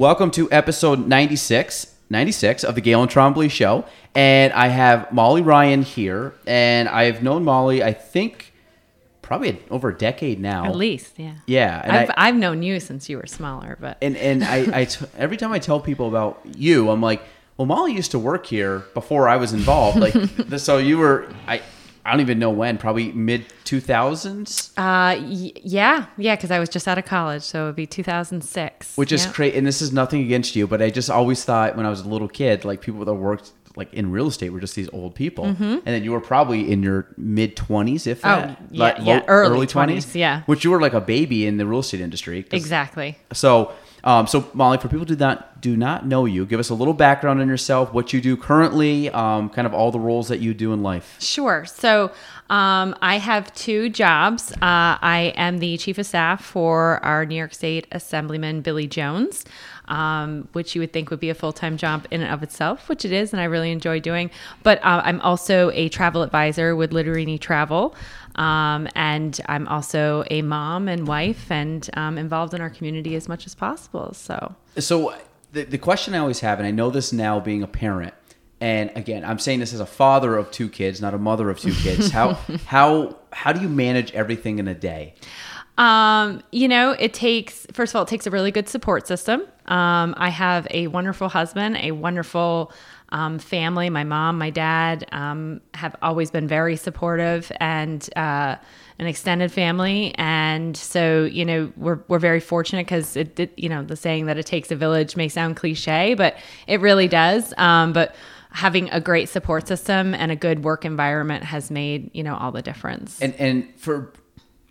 Welcome to episode 96, 96 of the Galen Trombley Show. And I have Molly Ryan here. And I've known Molly, I think, probably over a decade now. At least, yeah. Yeah. And I've, I, I've known you since you were smaller, but and and I, I t- every time I tell people about you, I'm like, well, Molly used to work here before I was involved. Like, so you were, I, I don't even know when, probably mid 2000s, uh, y- yeah, yeah, because I was just out of college, so it would be 2006. which is Yeah. great. And this is nothing against you, but I just always thought when I was a little kid, like people that worked like in real estate were just these old people, and then you were probably in your mid 20s, if Mm-hmm. Oh, that, yeah, like, yeah, early 20s, yeah. which you were like a baby in the real estate industry. Exactly. So, um, so Molly, for people who do not do not know you, give us a little background on yourself, what you do currently, um, kind of all the roles that you do in life. Sure. So um, I have two jobs. Uh, I am the chief of staff for our New York State Assemblyman Billy Jones, um, which you would think would be a full time job in and of itself, which it is, and I really enjoy doing. But uh, I'm also a travel advisor with Litterini Travel. Um, and I'm also a mom and wife and um, involved in our community as much as possible. So, So, the, the question I always have, and I know this now being a parent, and again, I'm saying this as a father of two kids, not a mother of two kids. How how how do you manage everything in a day? Um, you know, it takes first of all, it takes a really good support system. Um, I have a wonderful husband, a wonderful um, family. My mom, my dad um, have always been very supportive, and uh, an extended family. And so, you know, we're we're very fortunate because it, it, you know, the saying that it takes a village may sound cliche, but it really does. Um, but having a great support system and a good work environment has made you know all the difference. And and for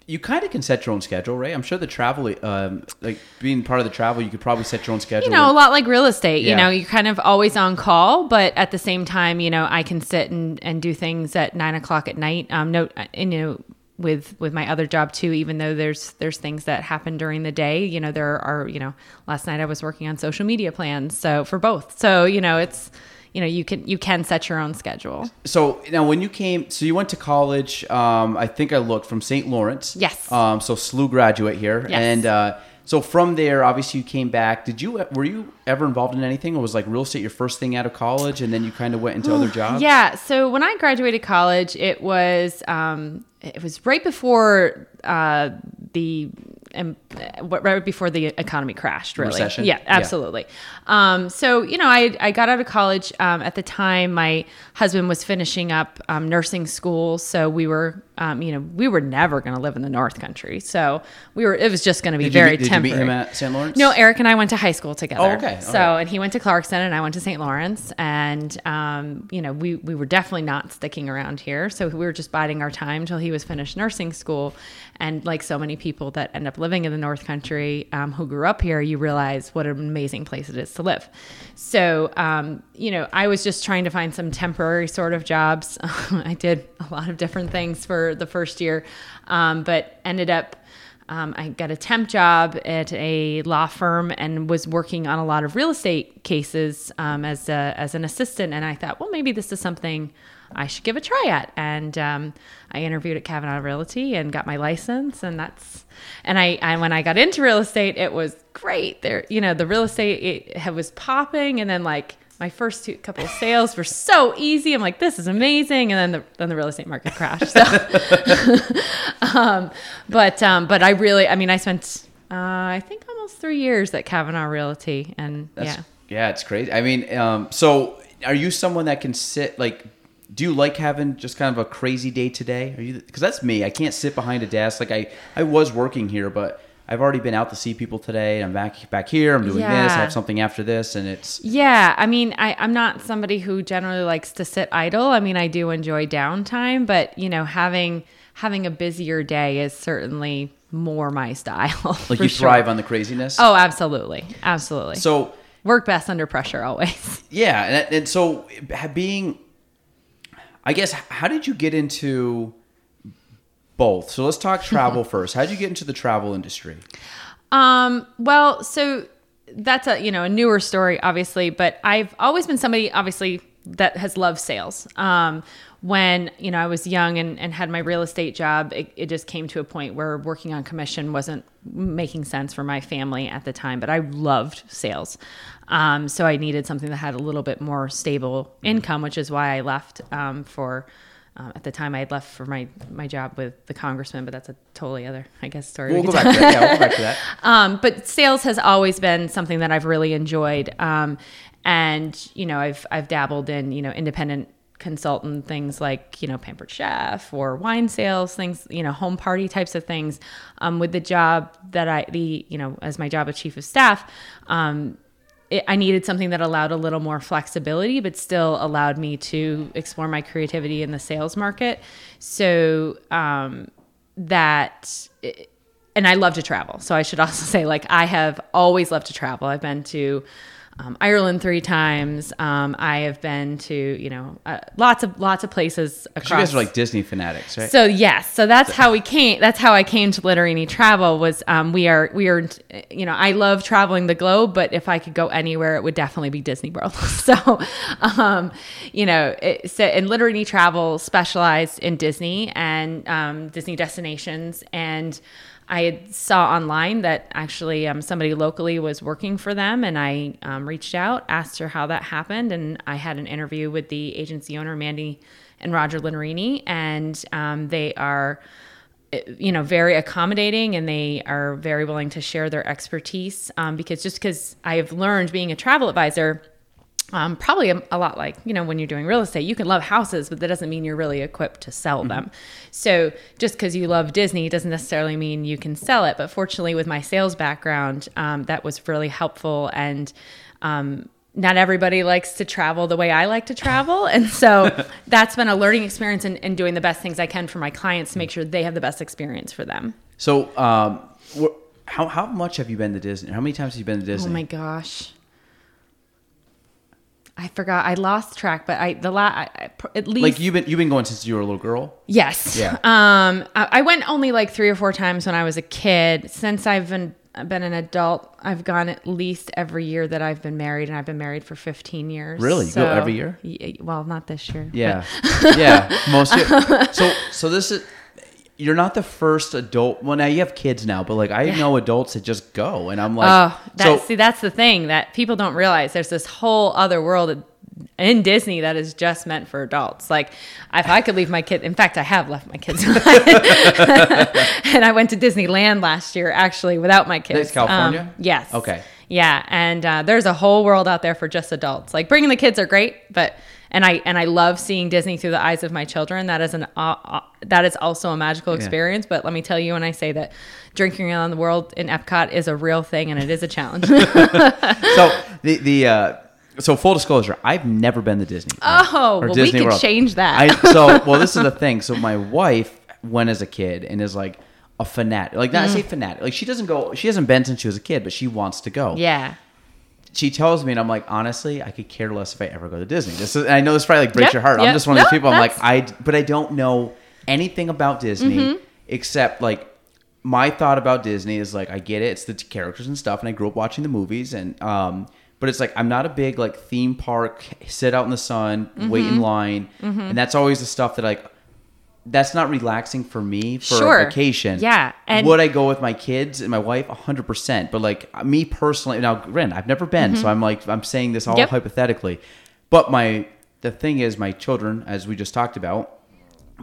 you kind of can set your own schedule, right? I'm sure the travel, um, like being part of the travel, you could probably set your own schedule. you know, a lot like real estate. Yeah. You know, you're kind of always on call, but at the same time, you know, I can sit and, and do things at nine o'clock at night. Um, no, and, you know, with with my other job too. Even though there's there's things that happen during the day. You know, there are you know, last night I was working on social media plans, so for both. So you know, it's you know, you can you can set your own schedule. So now, when you came, so you went to college. Um, I think I looked from St. Lawrence. Yes. Um, so SLU graduate here, Yes. and uh, so from there, obviously, you came back. Did you were you ever involved in anything, or was like real estate your first thing out of college, and then you kind of went into other jobs? Yeah. So when I graduated college, it was um, it was right before uh, the um, right before the economy crashed. Really, recession? yeah, Yeah. absolutely. Um, so you know, I I got out of college um, at the time. My husband was finishing up um, nursing school, so we were um, you know we were never going to live in the North Country. So we were it was just going to be Did you, very meet- did you temporary. meet him at St. Lawrence? No, Eric and I went to high school together. Oh, okay, So, okay. and he went to Clarkson, and I went to St. Lawrence, and um, you know, we we were definitely not sticking around here. So we were just biding our time till he was finished nursing school. And like so many people that end up living in the North Country um, who grew up here, you realize what an amazing place it is to live. So, um, you know, I was just trying to find some temporary sort of jobs. I did a lot of different things for the first year, um, but ended up um, I got a temp job at a law firm and was working on a lot of real estate cases um, as a, as an assistant. And I thought, well, maybe this is something I should give a try at. And um, I interviewed at Kavanaugh Realty and got my license. And that's and I, I when I got into real estate, it was great. There, you know, the real estate it was popping, and then like my first two couple of sales were so easy. I'm like, this is amazing. And then the then the real estate market crashed. So, um, but um, but I really, I mean, I spent uh, I think almost three years at Kavanaugh Realty, and That's, yeah. yeah, it's crazy. I mean, um, so are you someone that can sit like? Do you like having just kind of a crazy day today? Are you? Because that's me. I can't sit behind a desk. Like I, I was working here, but I've already been out to see people today. I'm back back here. I'm doing this. I have something after this, and it's Yeah, I mean, I, I'm not somebody who generally likes to sit idle. I mean, I do enjoy downtime, but you know, having having a busier day is certainly more my style. like you sure. thrive on the craziness. Oh, absolutely, absolutely. so work best under pressure always. yeah, and, and so being, I guess, how did you get into both? So let's talk travel first. How did you get into the travel industry? Um, well, so that's a you know a newer story, obviously, but I've always been somebody obviously that has loved sales. Um, when you know I was young and, and had my real estate job, it, it just came to a point where working on commission wasn't making sense for my family at the time. But I loved sales, um, so I needed something that had a little bit more stable income, which is why I left um, for. Um, at the time, I had left for my my job with the congressman, but that's a totally other, I guess, story. We'll we go back to that. Yeah, we'll go back to that. um, but sales has always been something that I've really enjoyed. Um, and you know, I've I've dabbled in you know independent consultant things like you know Pampered Chef or wine sales things you know home party types of things. Um, with the job that I the you know as my job as chief of staff. Um, it, I needed something that allowed a little more flexibility, but still allowed me to explore my creativity in the sales market. So um, that and I love to travel. So I should also say, like, I have always loved to travel. I've been to um, Ireland three times. Um, I have been to, you know, uh, lots of lots of places across. You guys are like Disney fanatics, right? So yes, so that's how we came. That's how I came to Litterini Travel. Was um, we are we are you know I love traveling the globe, but if I could go anywhere, it would definitely be Disney World. so, um, you know, it, so and Litterini Travel specialized in Disney and um, Disney destinations and. I saw online that actually um, somebody locally was working for them, and I um, reached out, asked her how that happened, and I had an interview with the agency owner, Mandy and Roger Litterini, and um, they are, eh, you know, very accommodating, and they are very willing to share their expertise. Um, because just because I have learned being a travel advisor. Um, probably a, a, lot like you know when you're doing real estate you can love houses but that doesn't mean you're really equipped to sell them so just because you love disney doesn't necessarily mean you can sell it but fortunately with my sales background um, that was really helpful and um, not everybody likes to travel the way I like to travel. And so that's been a learning experience and in, in doing the best things I can for my clients to make sure they have the best experience for them. So, um, how how much have you been to Disney? How many times have you been to Disney? Oh my gosh. I forgot. I lost track, but I the la I, I- at least like you've been you've been going since you were a little girl. Yes. Yeah. Um, I, I went only like three or four times when I was a kid. Since I've been been an adult, I've gone at least every year that I've been married, and I've been married for 15 years. Really? You go every year? y- well, not this year. Yeah, yeah. Most so so this is you're not the first adult. Well, now you have kids now, but like I know adults that just go, and I'm like, Oh, that, so see, that's the thing that people don't realize. There's this whole other world in Disney that is just meant for adults. Like, if I could leave my kid, in fact, I have left my kids, and I went to Disneyland last year actually without my kids. That's California? Um, yes. Okay. Yeah, and uh, there's a whole world out there for just adults. Like bringing the kids are great, but and I and I love seeing Disney through the eyes of my children. That is an uh, uh, that is also a magical experience. But let me tell you, when I say that drinking around the world in Epcot is a real thing and it is a challenge. so the the uh, so full disclosure, I've never been to Disney. Oh, well, we could change that. I, so well, this is the thing. So my wife went as a kid and is like a fanatic. Like not I say fanatic. Like she doesn't go. She hasn't been since she was a kid, but she wants to go. yeah. She tells me, and I'm like, honestly, I could care less if I ever go to Disney. This is, I know this probably like breaks Yep, your heart. I'm just one of No, people. I'm like, I, but I don't know anything about Disney Mm-hmm. except like my thought about Disney is like I get it, it's the t- characters and stuff, and I grew up watching the movies, and um, but it's like I'm not a big like theme park, sit out in the sun, wait Mm-hmm. in line, and that's always the stuff that like. That's not relaxing for me for Sure. a vacation. Yeah, and- would I go with my kids and my wife? hundred percent. But like me personally, now, Ren, I've never been, so I'm like, I'm saying this all Mm-hmm. Yep. hypothetically. But my the thing is, my children, as we just talked about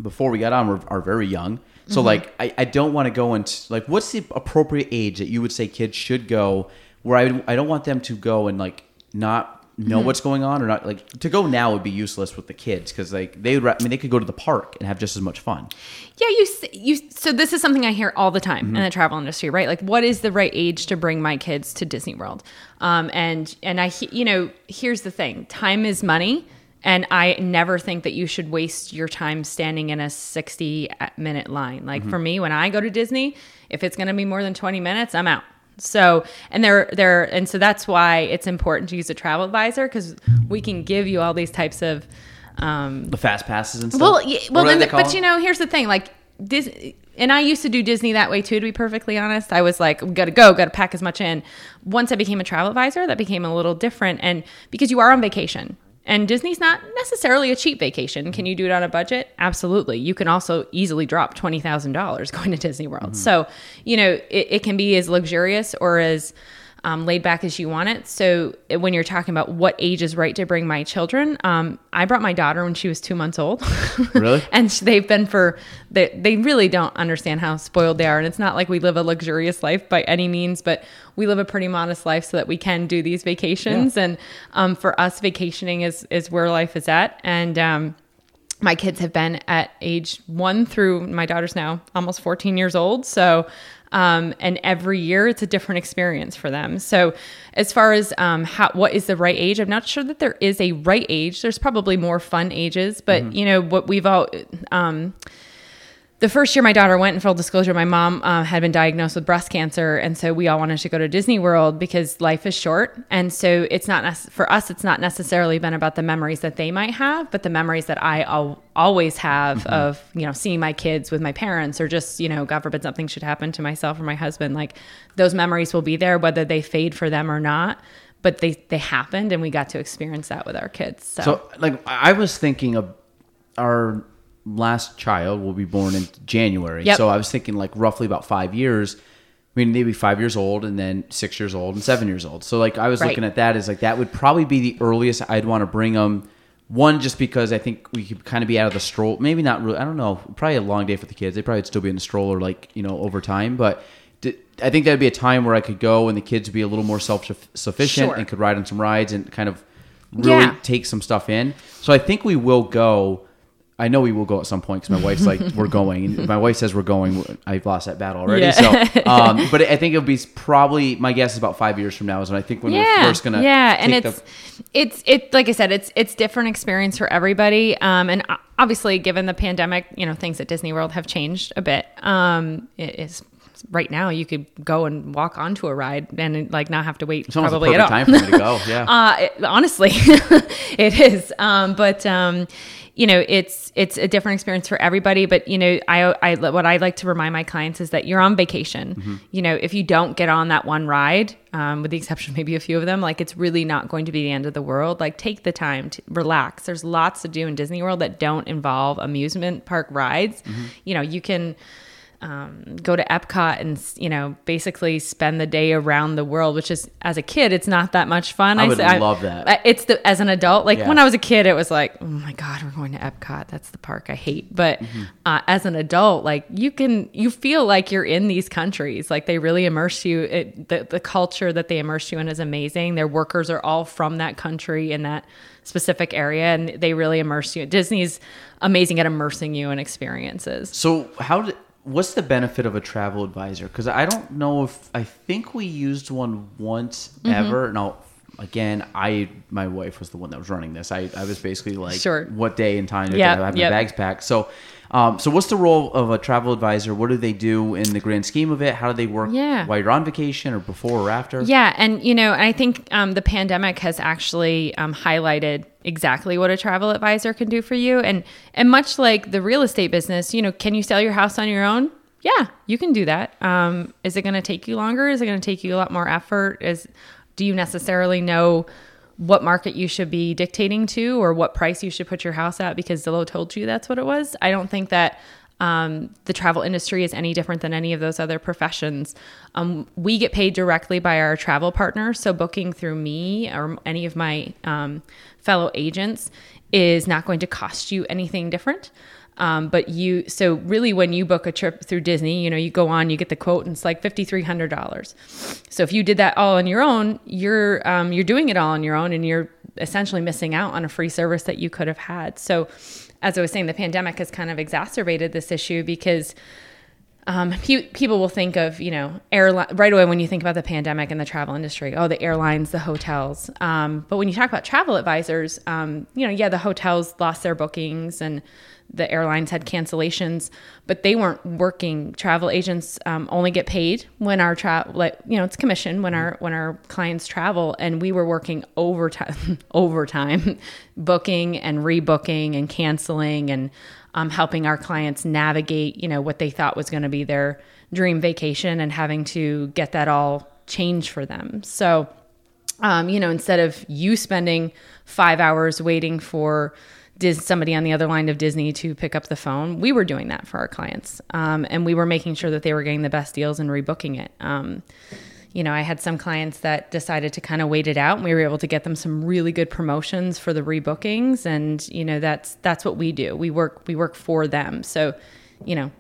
before we got on, were, are very young. So Mm-hmm. like, I, I don't want to go into like, what's the appropriate age that you would say kids should go? Where I I don't want them to go and like not know Mm-hmm. what's going on or not. Like to go now would be useless with the kids because like they would. I mean, they could go to the park and have just as much fun. Yeah, you you. So this is something I hear all the time Mm-hmm. in the travel industry, right? Like, what is the right age to bring my kids to Disney World? Um, and and I, you know, here's the thing: time is money, and I never think that you should waste your time standing in a 60 minute line. Like Mm-hmm. for me, when I go to Disney, if it's going to be more than 20 minutes, I'm out. So and they're they're and so that's why it's important to use a travel advisor because we can give you all these types of um, The fast passes and stuff. well, yeah, well, then, but you know, here's the thing, like this, and I used to do Disney that way too. To be perfectly honest, I was like, "Got to go, got to pack as much in." Once I became a travel advisor, that became a little different, and because you are on vacation. And Disney's not necessarily a cheap vacation. Can you do it on a budget? Absolutely. You can also easily drop twenty thousand dollars going to Disney World. Mm-hmm. So, you know, it, it can be as luxurious or as um, laid back as you want it. So uh, when you're talking about what age is right to bring my children, um, I brought my daughter when she was two months old. Really? and they've been for they they really don't understand how spoiled they are. And it's not like we live a luxurious life by any means, but we live a pretty modest life so that we can do these vacations. And um, for us, vacationing is is where life is at. And um, my kids have been at age one through my daughter's now almost 14 years old. So, um, and every year it's a different experience for them. So, as far as um, how, what is the right age, I'm not sure that there is a right age. There's probably more fun ages, but you know what we've all. Um, the first year my daughter went in full disclosure my mom uh, had been diagnosed with breast cancer. And so we all wanted to go to disney world because life is short. And so it's not nec- for us it's not necessarily been about the memories that they might have but the memories that i al- always have of you know seeing my kids with my parents or just you know god forbid something should happen to myself or my husband like those memories will be there whether they fade for them or not. But they they happened and we got to experience that with our kids. So, So, like, I was thinking of our last child will be born in January. Yep. So I was thinking like roughly about five years. I mean, they'd be five years old, and then six years old, and seven years old. So, like, I was Right. looking at that as like that would probably be the earliest I'd want to bring them. One, just because I think we could kind of be out of the stroll. Maybe not really. I don't know. Probably a long day for the kids. They probably would still be in the stroller, like you know, over time. But I think that'd be a time where I could go and the kids would be a little more self sufficient Sure. and could ride on some rides and kind of really Yeah. take some stuff in. So I think we will go. I know we will go at some point because my wife's like, "We're going." And my wife says we're going. I've lost that battle already. Yeah. So, um, but I think it'll be probably my guess is about five years from now is when I think when we're first gonna yeah and it's the- it's it like i said it's it's different experience for everybody um and obviously given the pandemic you know things at disney world have changed a bit um it is right now you could go and walk onto a ride and like not have to wait it's almost probably the at all time for me to go. Yeah. uh, it- honestly, it is. Um, but um, you know, it's it's a different experience for everybody. But you know, I, I what I like to remind my clients is that you're on vacation. Mm-hmm. You know, if you don't get on that one ride, um, with the exception of maybe a few of them, like it's really not going to be the end of the world. Like take the time to relax. There's lots to do in Disney World that don't involve amusement park rides. Mm-hmm. You know, you can um, go to Epcot and you know basically spend the day around the world, which is as a kid it's not that much fun. I would say- love that. I- It's the as an adult, like Yeah. when I was a kid, it was like, oh my god, we're going to Epcot. That's the park I hate. But Mm-hmm. uh, as an adult, like you can you feel like you're in these countries. Like they really immerse you. It, the the culture that they immerse you in is amazing. Their workers are all from that country in that specific area, and they really immerse you. Disney's amazing at immersing you in experiences. So how did? What's the benefit of a travel advisor? Because I don't know if I think we used one once Mm-hmm. ever. Now, again, I my wife was the one that was running this. I, I was basically like, Sure. what day and time did Yep, I have yep. my bags packed? So, um, so what's the role of a travel advisor? What do they do in the grand scheme of it? How do they work Yeah. while you're on vacation or before or after? Yeah, and you know, I think um, the pandemic has actually um, highlighted exactly what a travel advisor can do for you, and and much like the real estate business, you know, can you sell your house on your own? Yeah, you can do that. Um, is it going to take you longer? Is it going to take you a lot more effort? Is do you necessarily know what market you should be dictating to or what price you should put your house at because Zillow told you that's what it was? I don't think that um, the travel industry is any different than any of those other professions. Um, we get paid directly by our travel partners, so booking through me or any of my um, fellow agents is not going to cost you anything different. Um, but you, so really, when you book a trip through Disney, you know, you go on, you get the quote, and it's like fifty three hundred dollars. So if you did that all on your own, you're um, you're doing it all on your own, and you're essentially missing out on a free service that you could have had. So, as I was saying, the pandemic has kind of exacerbated this issue because um, pe- people will think of you know airline right away when you think about the pandemic and the travel industry. Oh, the airlines, the hotels. Um, but when you talk about travel advisors, um, you know, yeah, the hotels lost their bookings and the airlines had cancellations, but they weren't working. Travel agents um, only get paid when our travel, like you know, it's commission when our when our clients travel, and we were working overtime, overtime, booking and rebooking and canceling and um, helping our clients navigate, you know, what they thought was going to be their dream vacation and having to get that all changed for them. So, um, you know, instead of you spending five hours waiting for Dis- somebody on the other line of Disney to pick up the phone. We were doing that for our clients, um, and we were making sure that they were getting the best deals and rebooking it. Um, you know, I had some clients that decided to kind of wait it out, and we were able to get them some really good promotions for the rebookings. And you know, that's that's what we do. We work we work for them. So, you know,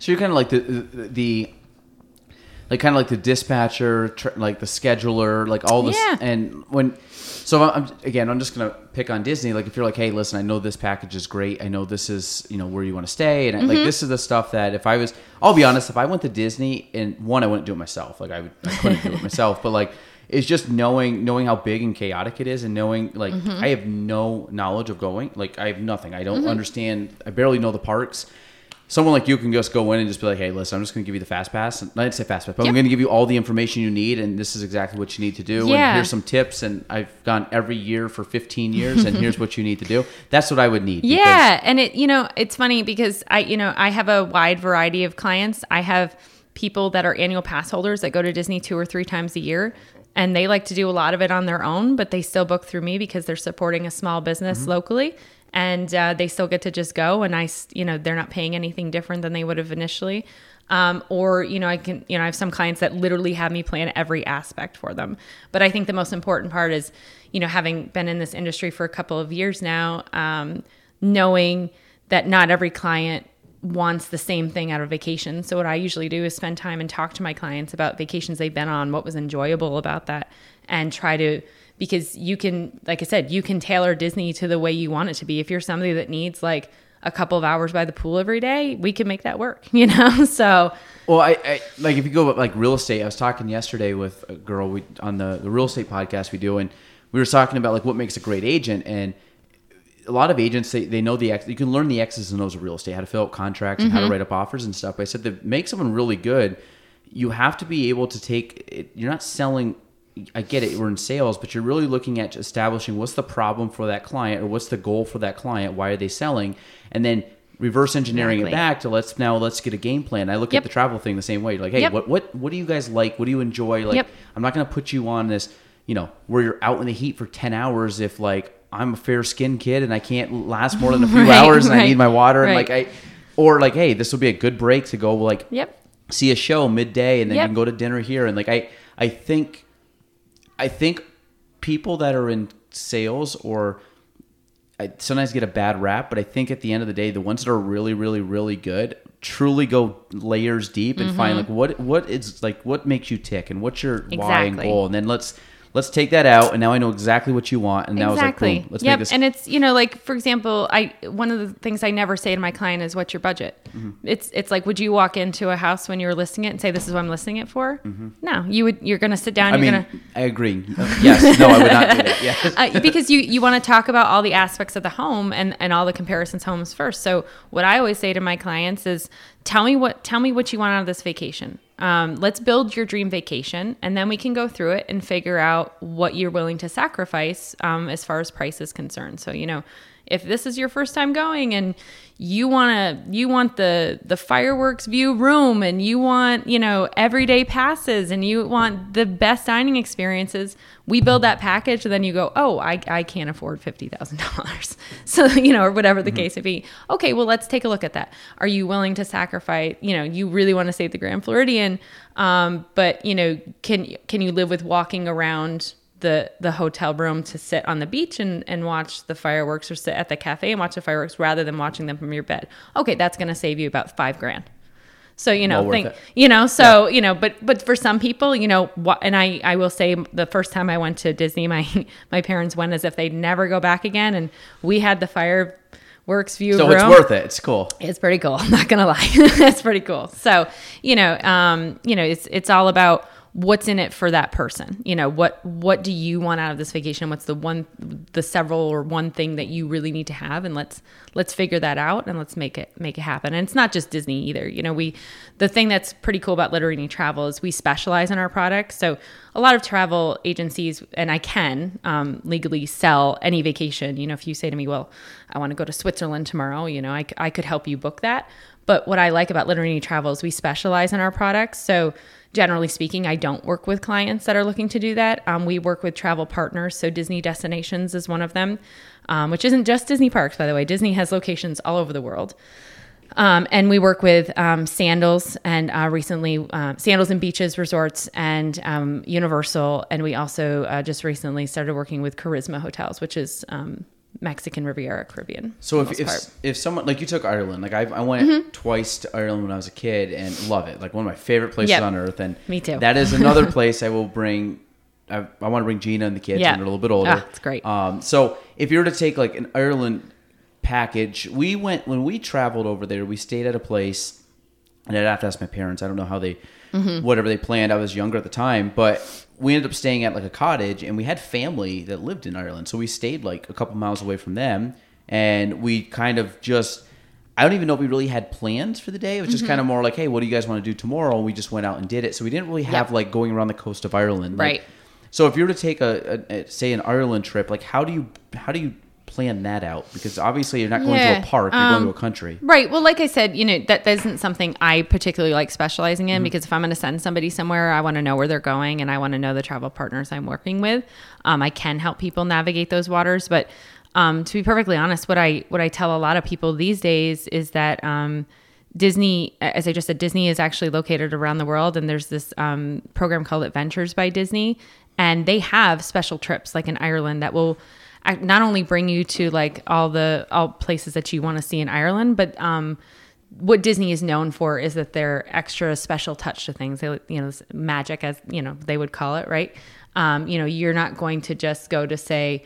So you're kind of like the the like kind of like the dispatcher, tr- like the scheduler, like all this. Yeah. And when so I'm again, I'm just gonna pick on Disney. Like if you're like, hey, listen, I know this package is great. I know this is you know where you want to stay, and like mm-hmm. this is the stuff that if I was, I'll be honest, if I went to Disney and one, I wouldn't do it myself. Like I, would, I couldn't do it myself, but like. It's just knowing knowing how big and chaotic it is, and knowing like mm-hmm. I have no knowledge of going. Like I have nothing. I don't mm-hmm. understand. I barely know the parks someone like you can just go in and just be like, "Hey, listen, I'm just going to give you the fast pass." And I didn't say fast pass, but Yep. I'm going to give you all the information you need, and this is exactly what you need to do. Yeah. And here's some tips, and I've gone every year for 15 years, and here's what you need to do. That's what I would need. Yeah, and it you know it's funny because I you know I have a wide variety of clients. I have people that are annual pass holders that go to Disney two or three times a year, and they like to do a lot of it on their own, but they still book through me because they're supporting a small business Mm-hmm. locally, and uh, they still get to just go, and I you know they're not paying anything different than they would have initially. Um, or you know I can you know I have some clients that literally have me plan every aspect for them. But I think the most important part is you know having been in this industry for a couple of years now, um, knowing that not every client wants the same thing out of vacation. So what I usually do is spend time and talk to my clients about vacations they've been on, what was enjoyable about that, and try to because you can, like I said, you can tailor Disney to the way you want it to be. If you're somebody that needs like a couple of hours by the pool every day, we can make that work, you know? So Well, I, I like if you go like real estate. I was talking yesterday with a girl we on the the real estate podcast we do, and we were talking about like what makes a great agent and. A lot of agents they, they know the X. You can learn the X's and O's of real estate, how to fill out contracts and how to mm-hmm. write up offers and stuff. But I said to make someone really good, you have to be able to take. It, you're not selling. I get it. We're in sales, but you're really looking at establishing what's the problem for that client or what's the goal for that client. Why are they selling? And then reverse engineering it back to let's now let's get a game plan. I look Yep. at the travel thing the same way. Like, hey, Yep. what what what do you guys like? What do you enjoy? Like, Yep. I'm not going to put you on this, you know, where you're out in the heat for 10 hours if like I'm a fair skinned kid and I can't last more than a few Right, hours and I need my water and like I or like hey, this will be a good break to go like Yep. see a show midday and then you can go to dinner here and like I I think I think people that are in sales or I sometimes get a bad rap, but I think at the end of the day, the ones that are really, really, really good truly go layers deep and find mm-hmm. like what what is like what makes you tick and what's your why and goal, and then let's let's take that out, and now I know exactly what you want, and now it's like boom, let's yep. make this. And it's you know like for example, I one of the things I never say to my client is what's your budget. Mm-hmm. It's it's like would you walk into a house when you were listing it and say this is what I'm listing it for? No, you would you're going to sit down. Mm-hmm. I you're mean, to I agree. yes, no, I would not do that. Yes. uh, because you you want to talk about all the aspects of the home and and all the comparisons homes first. So what I always say to my clients is tell me what tell me what you want out of this vacation. Um, let's build your dream vacation, and then we can go through it and figure out what you're willing to sacrifice um, as far as price is concerned. So you know. If this is your first time going and you want to you want the the fireworks view room and you want you know everyday passes and you want the best dining experiences we build that package and then you go oh i, I can't afford $50000 so you know or whatever the mm-hmm. case may be. Okay well let's take a look at that. Are you willing to sacrifice you know you really want to save the grand floridian um, but you know can can you live with walking around the the hotel room to sit on the beach and, and watch the fireworks or sit at the cafe and watch the fireworks rather than watching them from your bed. Okay, that's going to save you about five grand. So you know, well think you know, so yeah. you know, but but for some people, you know, what, and I I will say the first time I went to Disney, my my parents went as if they'd never go back again, and we had the fireworks view. So room. it's worth it. It's cool. It's pretty cool. I'm not gonna lie, it's pretty cool. So you know, um, you know, it's it's all about what's in it for that person? You know what what do you want out of this vacation? What's the one the several or one thing that you really need to have? And let's let's figure that out and let's make it make it happen. And it's not just disney either. You know we the thing that's pretty cool about Litterini travel is we specialize in our products. So a lot of travel agencies and i can um, legally sell any vacation. You know if you say to me well i want to go to switzerland tomorrow you know I, I could help you book that but what i like about Litterini travel is we specialize in our products so generally speaking, I don't work with clients that are looking to do that. Um, we work with travel partners. So Disney Destinations is one of them, um, which isn't just Disney parks, by the way. Disney has locations all over the world. Um, and we work with um, Sandals and uh, recently uh, Sandals and Beaches Resorts and um, Universal. And we also uh, just recently started working with Karisma Hotels, which is um, Mexican Riviera Caribbean. So if if, if someone like you took Ireland, like I, I went mm-hmm. twice to Ireland when I was a kid and love it, like one of my favorite places yep. on earth. And me too. That is another place I will bring. I, I want to bring Gina and the kids yeah. when they're a little bit older. Ah, it's great. Um, so if you were to take like an Ireland package, we went when we traveled over there. We stayed at a place, and I'd have to ask my parents. I don't know how they, mm-hmm. whatever they planned. I was younger at the time, but we ended up staying at like a cottage and we had family that lived in Ireland. So we stayed like a couple miles away from them and we kind of just I don't even know if we really had plans for the day. It was just mm-hmm. kind of more like, hey, what do you guys want to do tomorrow? And we just went out and did it. So we didn't really have yep. like going around the coast of Ireland. Right. So if you were to take a, a, a, say an Ireland trip, like how do you how do you plan that out because obviously you're not going yeah. to a park you're um, going to a um, country right well like i said you know that, that isn't something i particularly like specializing in mm-hmm. because if i'm going to send somebody somewhere i want to know where they're going and i want to know the travel partners i'm working with um, i can help people navigate those waters but um, to be perfectly honest what i what i tell a lot of people these days is that um, Disney, as I just said, Disney is actually located around the world, and there's this um, program called Adventures by Disney, and they have special trips like in Ireland that will not only bring you to like all the all places that you want to see in Ireland, but um, what Disney is known for is that they're extra special touch to things. They, you know, magic as you know they would call it, right? Um, you know, you're not going to just go to say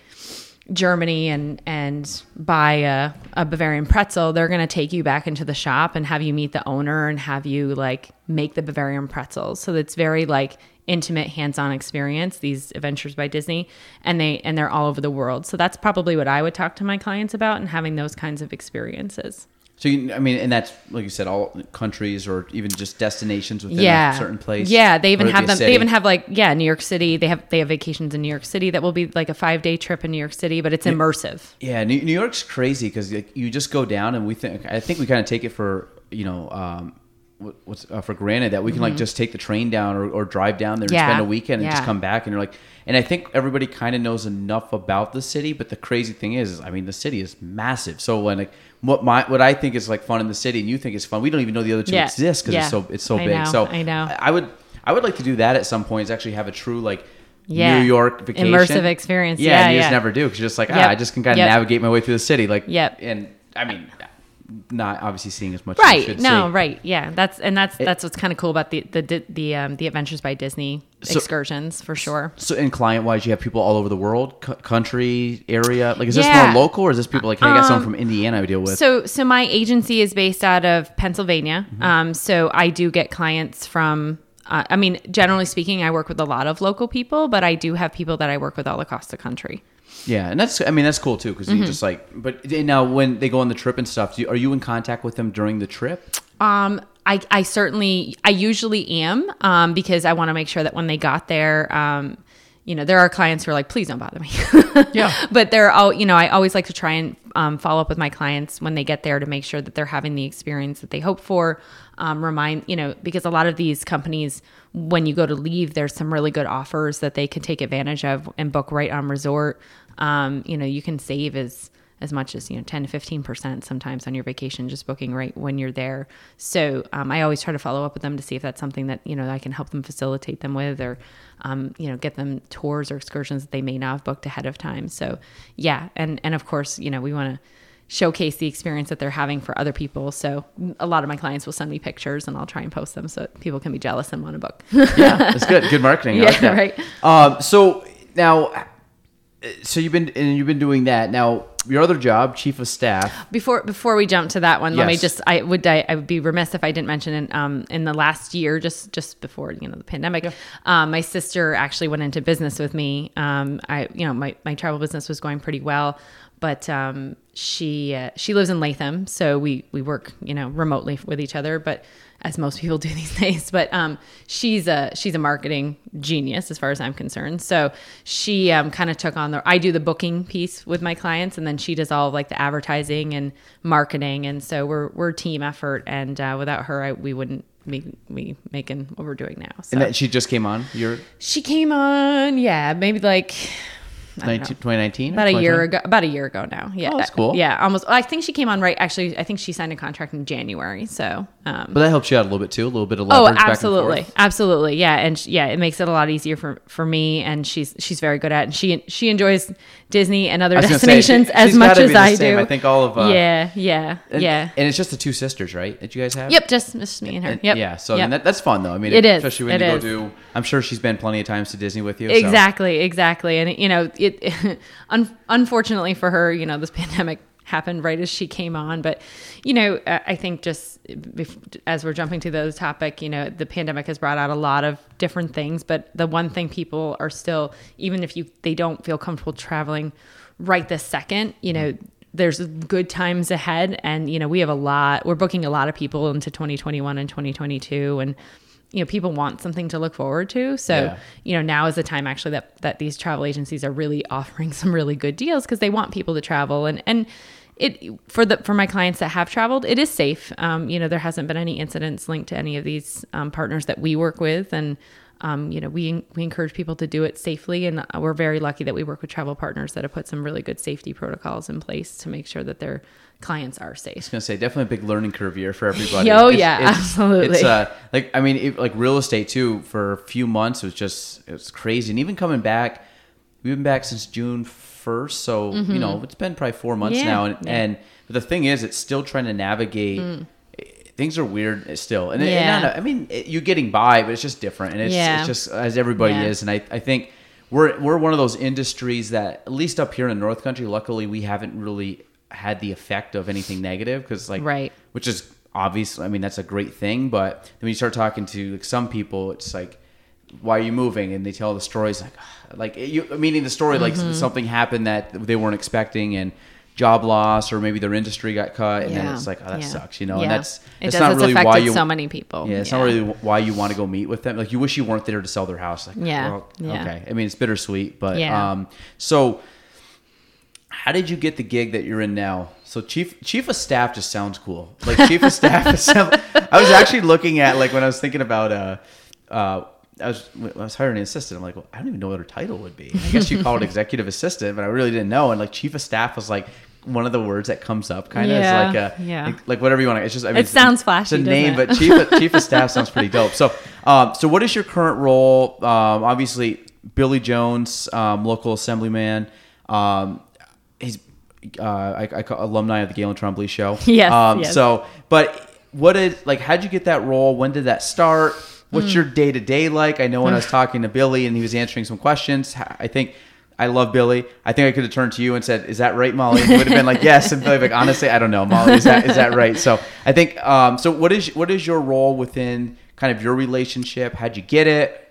Germany and and buy a, a Bavarian pretzel. They're going to take you back into the shop and have you meet the owner and have you like make the Bavarian pretzels. So it's very like intimate hands-on experience these adventures by disney and they and they're all over the world so that's probably what i would talk to my clients about and having those kinds of experiences so you, I mean, and that's like you said, all countries or even just destinations within yeah. a certain place. Yeah, they even have them. They even have like yeah, New York City. They have they have vacations in New York City that will be like a five day trip in New York City, but it's immersive. Yeah, New, New York's crazy because like, you just go down and we think I think we kind of take it for you know um, what's uh, for granted that we can mm-hmm. like just take the train down or, or drive down there yeah. and spend a weekend and yeah. just come back and you're like and I think everybody kind of knows enough about the city but the crazy thing is, is I mean the city is massive so when like what my what I think is like fun in the city and you think is fun we don't even know the other two yeah. exist because it's so it's so I big know, so I know I, would I would like to do that at some point is actually have a true like yeah. New York vacation immersive experience yeah, yeah and you yeah. just never do because you're just like ah, yep. I just can kind of yep. navigate my way through the city like yep and I mean not obviously seeing as much. Right. no. See. Right. Yeah. That's and that's it, that's what's kind of cool about the the the um, the Adventures by Disney so, excursions for sure. So, in client wise, you have people all over the world, c- country, area. Like, is this more local, or is this people like, hey, I got someone um, from Indiana I deal with? So, so my agency is based out of Pennsylvania. Mm-hmm. Um, so I do get clients from. Uh, I mean, generally speaking, I work with a lot of local people, but I do have people that I work with all across the country. Yeah, and that's I mean that's cool too because mm-hmm. you just like. But now when they go on the trip and stuff, you, are you in contact with them during the trip? Um, I I certainly I usually am um because I want to make sure that when they got there um you know, there are clients who are like, please don't bother me. Yeah. But they're all, you know, I always like to try and um, follow up with my clients when they get there to make sure that they're having the experience that they hope for. Um, remind, you know, because a lot of these companies, when you go to leave, there's some really good offers that they can take advantage of and book right on resort. Um, you know, you can save as, as much as you know 10 to 15 percent sometimes on your vacation just booking right when you're there. So um, i always try to follow up with them to see if that's something that you know i can help them facilitate them with or um, you know get them tours or excursions that they may not have booked ahead of time. So yeah. And and of course you know we want to showcase the experience that they're having for other people so a lot of my clients will send me pictures and i'll try and post them so people can be jealous and want to book yeah, that's good. Good marketing. I Yeah, like right. Um, so now, so you've been and you've been doing that. Now, your other job, chief of staff. Before before we jump to that one, let me just I would I, I would be remiss if I didn't mention in um in the last year, just just before you know the pandemic, um, my sister actually went into business with me. Um, I you know my my travel business was going pretty well, but um she uh, she lives in Latham, so we we work you know remotely with each other, but as most people do these days. But um, she's a she's a marketing genius as far as I'm concerned. So she um, kind of took on the I do the booking piece with my clients, and then she does all of like the advertising and marketing. And so we're we're a team effort, and uh, without her, I, we wouldn't be, be making what we're doing now. So And that she just came on. You're she came on, yeah, maybe like. I don't know. 19, 2019? About a year ago, about a year ago now. Yeah, Oh, that's cool. Yeah, almost. I think she came on right. Actually, I think she signed a contract in January. So, um, But that helps you out a little bit too. A little bit of Oh, leverage. back and absolutely, absolutely, yeah, and sh- yeah, it makes it a lot easier for for me, and she's she's very good at, it. and she she enjoys Disney and other I say, destinations she- as much as I same. do. I think all of, uh, yeah, yeah, And, yeah. And it's just the two sisters, right? That you guys have. Yep, just just me and her. And- Yep. Yeah. So I mean, that, that's fun though. I mean, It is. especially when It you go do. I'm sure she's been plenty of times to Disney with you. so- Exactly, exactly. And you know, it un- unfortunately for her, you know, this pandemic happened right as she came on. But you know, I I think just as we're jumping to the topic, you know, the pandemic has brought out a lot of different things. But the one thing people are still, even if you they don't feel comfortable traveling right this second, you know. There's good times ahead, and you know we have a lot. We're booking a lot of people into 2021 and 2022, and you know people want something to look forward to. So Yeah. you know now is the time actually that that these travel agencies are really offering some really good deals because they want people to travel. And and it for the for my clients that have traveled it is safe. Um, you know there hasn't been any incidents linked to any of these um, partners that we work with. And um, you know we we encourage people to do it safely and we're very lucky that we work with travel partners that have put some really good safety protocols in place to make sure that their clients are safe I was gonna say definitely a big learning curve year for everybody. Oh, yeah, absolutely. It's uh, like I mean, it, like real estate too. For a few months, it was just it was crazy, and even coming back, we've been back since June first, so you know it's been probably four months Mm-hmm. Yeah, now, and yeah. Mm. and but the thing is, it's still trying to navigate. Things are weird still, and, it- and I, I mean, it, you're getting by, but it's just different, and it's, Yeah. it's just as everybody Yeah. is, and I, I think we're we're one of those industries that at least up here in the North Country, luckily we haven't really had the effect of anything negative because like Right. which is obviously, I mean, that's a great thing. But then when you start talking to like some people, it's like, why are you moving? And they tell the stories like, like you meaning the story like Mm-hmm. something happened that they weren't expecting and job loss or maybe their industry got cut and then it's like oh that Yeah. sucks you know Yeah. and that's it that's does. not it's really affected why you so many people. yeah it's not really why you want to go meet with them like you wish you weren't there to sell their house like Yeah. well, Yeah. okay I mean it's bittersweet but Yeah. um so how did you get the gig that you're in now? So chief chief of staff just sounds cool. Like chief of staff. I was actually looking at like when I was thinking about uh uh. I was, I was hiring an assistant. I'm like, well, I don't even know what her title would be. I guess you call it executive assistant, but I really didn't know. And like chief of staff was like one of the words that comes up, kind of Yeah, like a yeah. like, like whatever you want. to It's just I mean, It sounds It's a name, but chief of, chief of staff sounds pretty dope. So, um, so what is your current role? Um, obviously, Billy Jones, um, local assemblyman. Um, he's uh, I, I call alumni of the Galen Trombley show. Yes, Um, yes. So, but what is like? How'd you get that role? When did that start? What's Hmm. your day to day like? I know when I was talking to Billy and he was answering some questions. I think. I love Billy. I think I could have turned to you and said, "Is that right, Molly?" And you would have been like, "Yes." And Billy like, "Honestly, I don't know, Molly. Is that is that right?" So I think. Um, so what is what is your role within kind of your relationship? How'd you get it?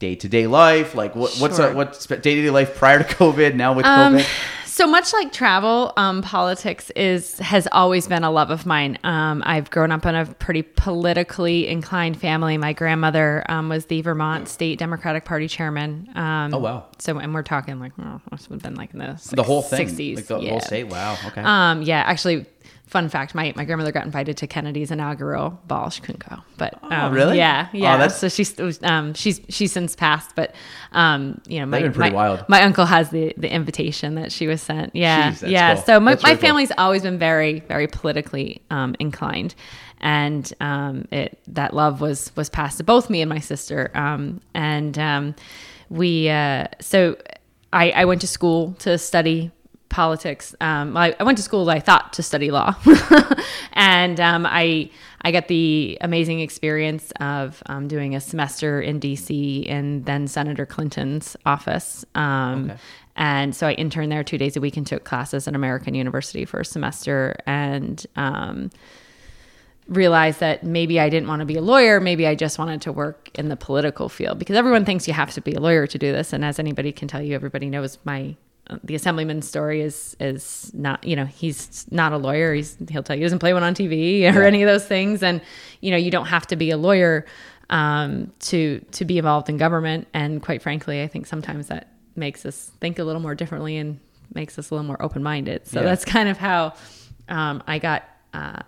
Day to day life, like what, what's Sure. a, what's day to day life prior to COVID? Now with Um, COVID, So much like travel, um, politics is has always been a love of mine. Um, I've grown up in a pretty politically inclined family. My grandmother um, was the Vermont State Democratic Party chairman. Um, Oh, wow. So, and we're talking like, oh, must have been like in the the whole thing, 60s. like the yeah. whole state. Wow. Okay. Um, yeah, actually, fun fact: my my grandmother got invited to Kennedy's inaugural ball. She couldn't go, but um, Oh, really? Yeah, Oh, yeah. that's- so she's um, she's she's since passed, but um, you know, my been pretty my, wild. my uncle has the the invitation that she was sent. Yeah, Jeez, yeah. cool. So my That's my really cool. family's always been very very politically um, inclined. And um, it that love was was passed to both me and my sister, um, and um, we uh, so I, I went to school to study politics. Um, I, I went to school I thought to study law, and um, I I got the amazing experience of um, doing a semester in D.C. in then Senator Clinton's office. Um, Okay. And so I interned there two days a week and took classes at American University for a semester, and um, realized that maybe I didn't want to be a lawyer. Maybe I just wanted to work in the political field because everyone thinks you have to be a lawyer to do this. And as anybody can tell you, everybody knows my the assemblyman story is is not you know he's not a lawyer. He's he'll tell you he doesn't play one on TV or any of those things. And you know you don't have to be a lawyer um, to to be involved in government. And quite frankly, I think sometimes that makes us think a little more differently and makes us a little more open minded. So Yeah. that's kind of how um, I got. Uh,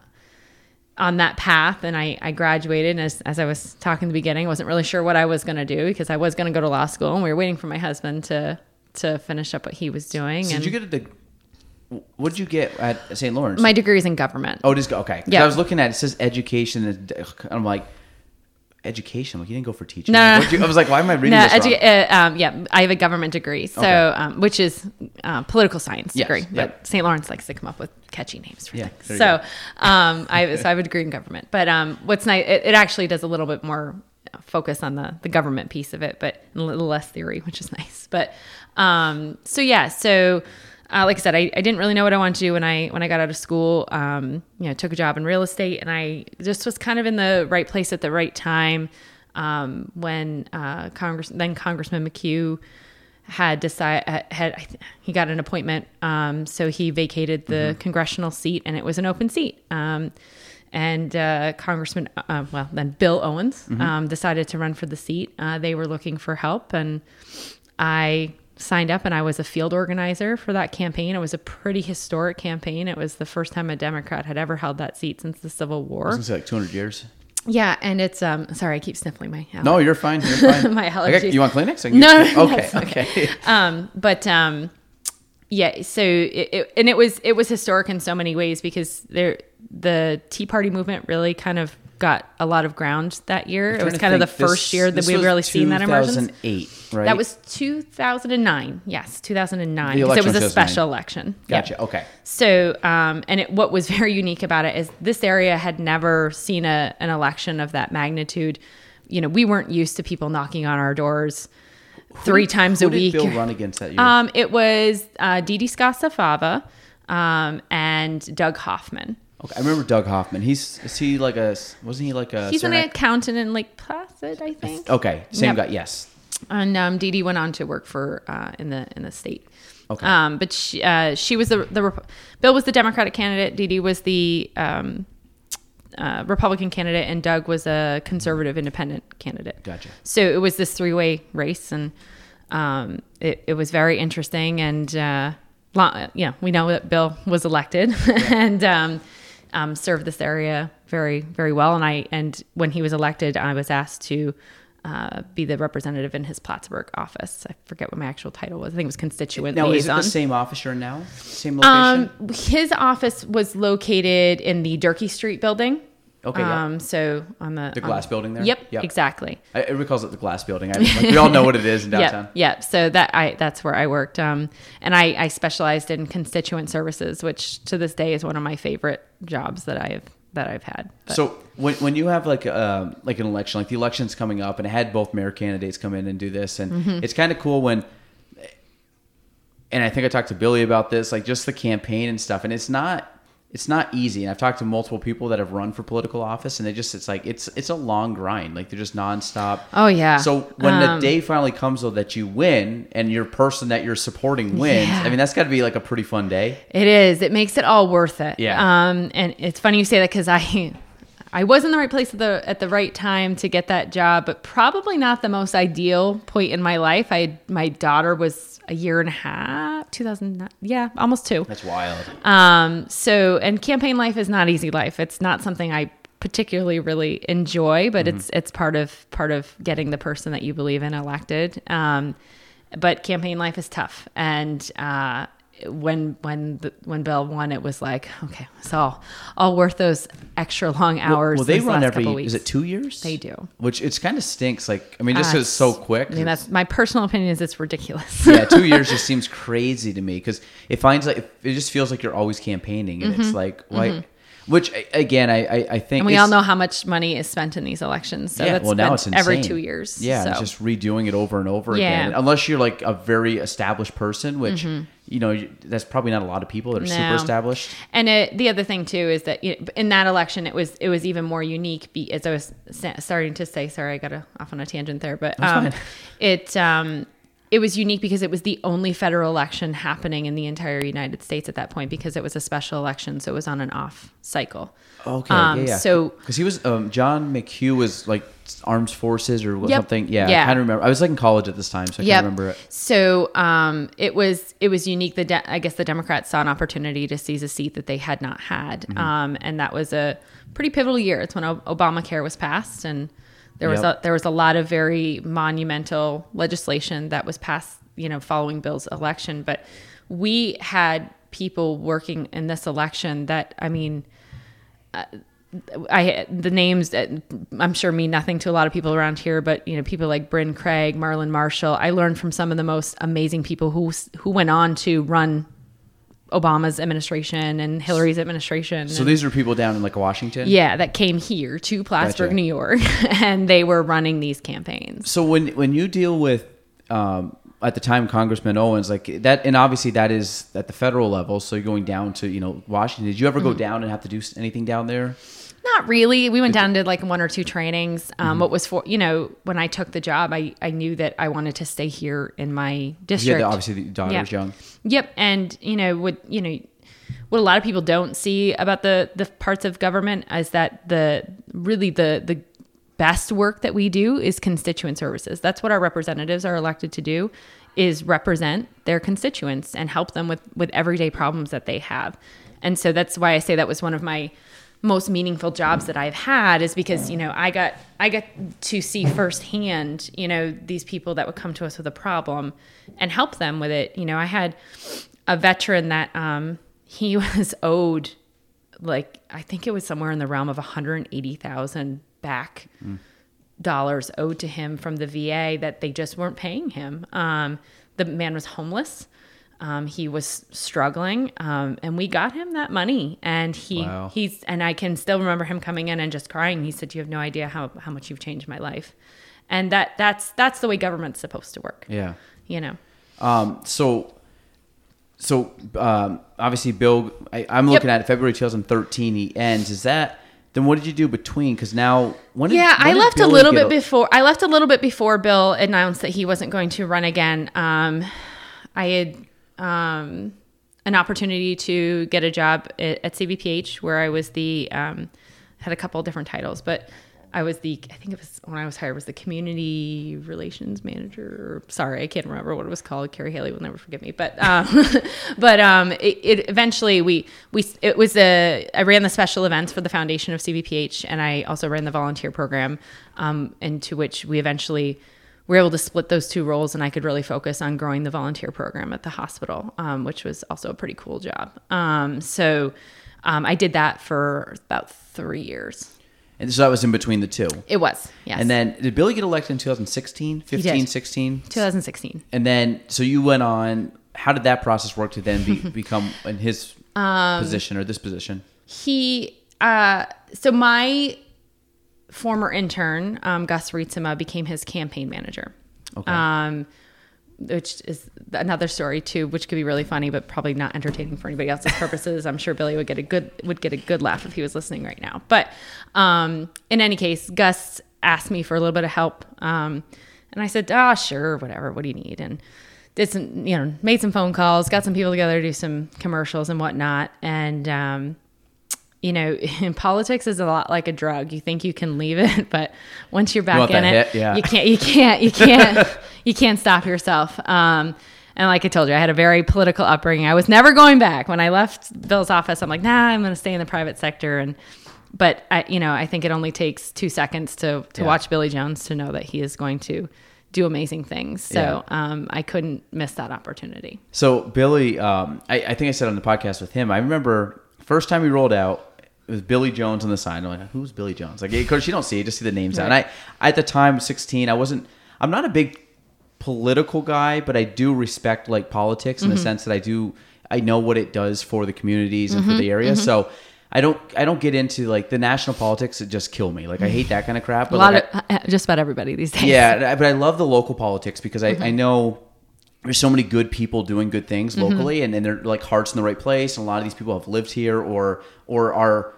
on that path and I, I graduated and as, as I was talking in the beginning, I wasn't really sure what I was going to do because I was going to go to law school and we were waiting for my husband to, to finish up what he was doing. So and did you get a deg- what did you get at St. Lawrence? my degree is in government. oh, just okay. Yeah. I was looking at it, it says education. and I'm like, education. Like you didn't go for teaching. No, Like, you- I was like, why am I reading no, this edu- uh, um, yeah, I have a government degree, so Okay. um, which is uh, political science Yes, degree. yeah. But St. Lawrence likes to come up with catchy names for Yeah, things. So, um, I have, so I have a degree in government. But um, what's nice, it, it actually does a little bit more focus on the the government piece of it, but a little less theory, which is nice. But um, so yeah, so. Uh, like I said, I, I didn't really know what I wanted to do when I when I got out of school. Um, you know, took a job in real estate, and I just was kind of in the right place at the right time um, when uh, Congress then Congressman McHugh had decided had I th- he got an appointment, um, so he vacated the congressional seat, and it was an open seat. Um, and uh, Congressman, uh, well, then Bill Owens um, decided to run for the seat. Uh, they were looking for help, and I signed up and I was a field organizer for that campaign. It was a pretty historic campaign. It was the first time a Democrat had ever held that seat since the Civil War. say like 200 years. Yeah, and it's um sorry, I keep sniffling my allergy. No, you're fine. You're fine. My allergies. you want Kleenex? No, no, okay. okay. Okay. um but um yeah so it, it, and it was it was historic in so many ways because there the tea party movement really kind of got a lot of ground that year it was kind of the this- first year that we've really seen that emergence 2008, right? that was 2009 yes 2009 because it was a special election gotcha. Okay. So, um, and it, what was very unique about it is this area had never seen a, an election of that magnitude. You know, we weren't used to people knocking on our doors three times Who a did week. Bill run against that year? Um, it was uh, Dede Scozzafava um, and Doug Hoffman. Okay, I remember Doug Hoffman. He's is he like a wasn't he like a He's an accountant in Lake Placid, I think. Okay, same Yep. guy. Yes. and um, Dede went on to work for uh, in the in the state. Okay. Um, but she uh, she was the the Bill was the Democratic candidate. Dede was the um, uh, Republican candidate, and Doug was a conservative independent candidate. Gotcha. So it was this three way race, and um, it, it was very interesting. And uh, yeah, we know that Bill was elected and um, um, served this area very very well. And I and when he was elected, I was asked to. Uh, be the representative in his Plattsburgh office. I forget what my actual title was. I think it was constituent Now is it the same office you're in now? Same location? Um, his office was located in the Durkee Street building. Okay, yeah. Um, so on the The glass building there? Yep, Yep. exactly. I, everybody calls it the glass building. I, like, we all know what it is in downtown. Yeah, yeah. So that I that's where I worked. Um, and I, I specialized in constituent services, which to this day is one of my favorite jobs that I've that I've had. But- So when, when you have like um like an election, like the election's coming up, and I had both mayor candidates come in and do this, and Mm-hmm. it's kind of cool when. And I think I talked to Billy about this, like just the campaign and stuff, and it's not it's not easy. And I've talked to multiple people that have run for political office, and they just it's like it's it's a long grind. Like they're just nonstop. Oh, yeah. So when the Um, day finally comes though that you win and your person that you're supporting wins, Yeah. I mean that's got to be like a pretty fun day. It is. It makes it all worth it. Yeah. Um, and it's funny you say that because I, I was in the right place at the at the right time to get that job, but probably not the most ideal point in my life. I my daughter was a year and a half, two thousand, yeah, almost two. That's wild. Um, so and campaign life is not easy life. It's not something I particularly really enjoy, but it's it's part of part of getting the person that you believe in elected. Um, but campaign life is tough, and uh, when when the, when Bill won, it was like okay, it's all all worth those extra long hours. Well, they run every. Is it two years? They do. Which it's kind of stinks. Like I mean, just Uh, 'cause it's so quick. I mean, that's my personal opinion. Is it's ridiculous. yeah, two years just seems crazy to me because it finds like it just feels like you're always campaigning, and it's like why. Which again, I I, I think Mm-hmm. and we all know how much money is spent in these elections. So yeah, that's well now it's insane. every two years. Yeah, so. just redoing it over and over Yeah. again. Unless you're like a very established person, which you know that's probably not a lot of people that are super Mm-hmm. Established. And it, the other thing too is that you know, in that election, it was it was even more unique. Be, as I was sa- starting to say, sorry, I got a, off on a tangent there, but um, it um, it was unique because it was the only federal election happening in the entire United States at that point because it was a special election, so it was on an off cycle. Okay, Um, yeah, yeah. so- because he was um, John McHugh was like armed forces or Yep. something. Yeah, Yeah. I kind of remember. I was like in college at this time, so I Yep. can't remember it. So um, it was it was unique. The de- I guess the Democrats saw an opportunity to seize a seat that they had not had, Mm-hmm. um, and that was a pretty pivotal year. It's when o- Obamacare was passed, and there was a, there was a lot of very monumental legislation that was passed. You know, following Bill's election, but we had people working in this election that I mean. Uh, I the names that I'm sure mean nothing to a lot of people around here, but you know people like Bryn Craig, Marlon Marshall. I learned from some of the most amazing people who who went on to run Obama's administration and Hillary's administration. So and- these were people down in like Washington. yeah, that came here to Plattsburgh, Gotcha. New York, and they were running these campaigns. So when when you deal with um, at the time Congressman Owens like that, and obviously that is at the federal level. So you're going down to you know Washington. Did you ever go Mm-hmm. down and have to do anything down there? Not really. We went down to like one or two trainings. Mm-hmm. Um, What was for you know when I took the job, I I knew that I wanted to stay here in my district. the, obviously the daughter's Yeah. young. Yep, and you know what you know what a lot of people don't see about the the parts of government is that the really the the best work that we do is constituent services. That's what our representatives are elected to do is represent their constituents and help them with with everyday problems that they have. And so that's why I say that was one of my most meaningful jobs that I've had is because you know I got I got to see firsthand you know these people that would come to us with a problem and help them with it. You know I had a veteran that um, he was owed like I think it was somewhere in the realm of 180,000 back dollars owed to him from the VA that they just weren't paying him. Um, the man was homeless. Um, he was struggling, um, and we got him that money. And he Wow. he's and I can still remember him coming in and just crying. He said, "You have no idea how how much you've changed my life," and that that's that's the way government's supposed to work. Yeah. You know. Um, so, so um, obviously, Bill, I, I'm looking at it, February 2013. He ends. Is that then? What did you do between? Because now, when did, Yeah, when I left a little bit before. I left a little bit before Bill announced that he wasn't going to run again. Um, I had um, an opportunity to get a job at, at CVPH where I was the um, had a couple different titles, but I was the I think it was when I was hired was the community relations manager. Sorry, I can't remember what it was called. Carrie Haley will never forgive me, but um, but um, it, it eventually we we it was a I ran the special events for the foundation of CVPH, and I also ran the volunteer program, um, into which we eventually were able to split those two roles, and I could really focus on growing the volunteer program at the hospital, um, which was also a pretty cool job. Um, so um, I did that for about three years. And so that was in between the two. It was yes, And then did Billy get elected in 2016, 15, 16? 2016. And then, so you went on. How did that process work to then be, become in his Um, position or this position? he uh so my former intern um gus Rietzema became his campaign manager Okay. um which is another story too, which could be really funny, but probably not entertaining for anybody else's purposes. I'm sure Billy would get a good would get a good laugh if he was listening right now. But um, in any case, Gus asked me for a little bit of help, um, and I said, "Ah, oh, sure, whatever. What do you need?" And did some, you know, made some phone calls, got some people together to do some commercials and whatnot, and um, you know, in politics is a lot like a drug. You think you can leave it, but once you're back You in it, hit? Yeah. you can't, you can't, you can't, you can't stop yourself. Um, and like I told you, I had a very political upbringing. I was never going back. When I left Bill's office, I'm like, nah, I'm going to stay in the private sector. And, but I, you know, I think it only takes two seconds to to Yeah. watch Billy Jones to know that he is going to do amazing things. So um, I couldn't miss that opportunity. So Billy, um, I, I think I said on the podcast with him. I remember first time we rolled out, it was Billy Jones on the sign. I'm like, who's Billy Jones? Like, of course you don't see it, just see the names out. And I, at the time, 16, I wasn't. I'm not a big political guy, but I do respect like politics Mm-hmm. in the sense that I do. I know what it does for the communities and Mm-hmm. for the area. So. I don't. I don't get into like the national politics. It just kill me. Like I hate that kind of crap. A But lot like, I- just about everybody these days. yeah, but I love the local politics because I, Mm-hmm. I know there's so many good people doing good things Mm-hmm. locally, and, and they're like hearts in the right place. And a lot of these people have lived here, or or are,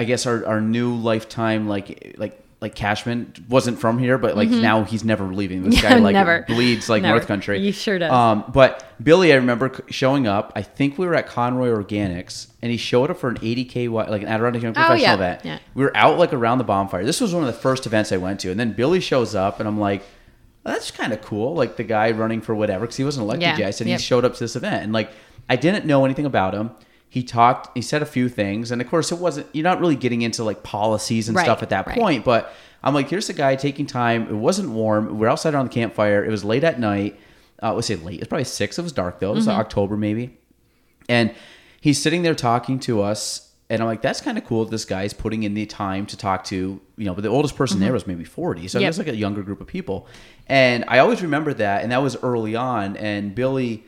I guess, our, our new lifetime like like like Cashman wasn't from here, but like now he's never leaving. This Mm-hmm. Yeah, guy like never. bleeds like Never. North Country. He sure does. Um, but Billy, I remember showing up. I think we were at Conroy Organics, and he showed up for an ADK like an Adirondack Young Oh, professional yeah, event. yeah. We were out like around the bonfire. This was one of the first events I went to, and then Billy shows up, and I'm like, "That's kind of cool." Like the guy running for whatever, because he wasn't elected Yeah, yet. I said yep. he showed up to this event, and like I didn't know anything about him. He talked. He said a few things, and of course, it wasn't. You're not really getting into like policies and Right, stuff at that right. point. But I'm like, here's a guy taking time. It wasn't warm. We're outside around the campfire. It was late at night. Uh, let's say late. It's probably six. It was dark though. It was Mm-hmm. October maybe. And he's sitting there talking to us, and I'm like, that's kind of cool. This guy's putting in the time to talk to, you know, but the oldest person there was maybe 40. So Mm-hmm. Yep. it was like a younger group of people. And I always remember that. And that was early on. And Billy,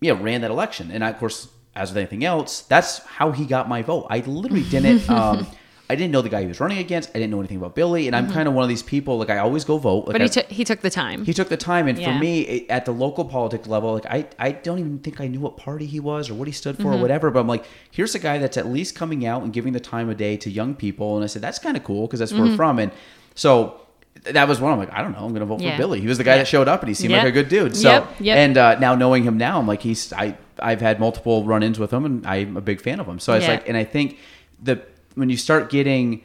yeah, ran that election. And I, of course, as with anything else, that's how he got my vote. I literally didn't. Um, I didn't know the guy he was running against. I didn't know anything about Billy, and I'm kind of one of these people. Like I always go vote. Like Mm-hmm. But he I- took he took the time. he took the time, and for me, it, at the local politics level, like I, I don't even think I knew what party he was or what he stood for Mm-hmm. or whatever. But I'm like, here's a guy that's at least coming out and giving the time of day to young people, and I said that's kind of cool because that's where we're from, and so that was one. I'm like, I don't know, I'm going to vote. Yeah. for Billy. He was the guy Yeah. that showed up, and he seemed like a good dude. So, Yep, yep. and uh, now knowing him now, I'm like, he's I, I've had multiple run-ins with him, and I'm a big fan of him. So it's like, and I think the when you start getting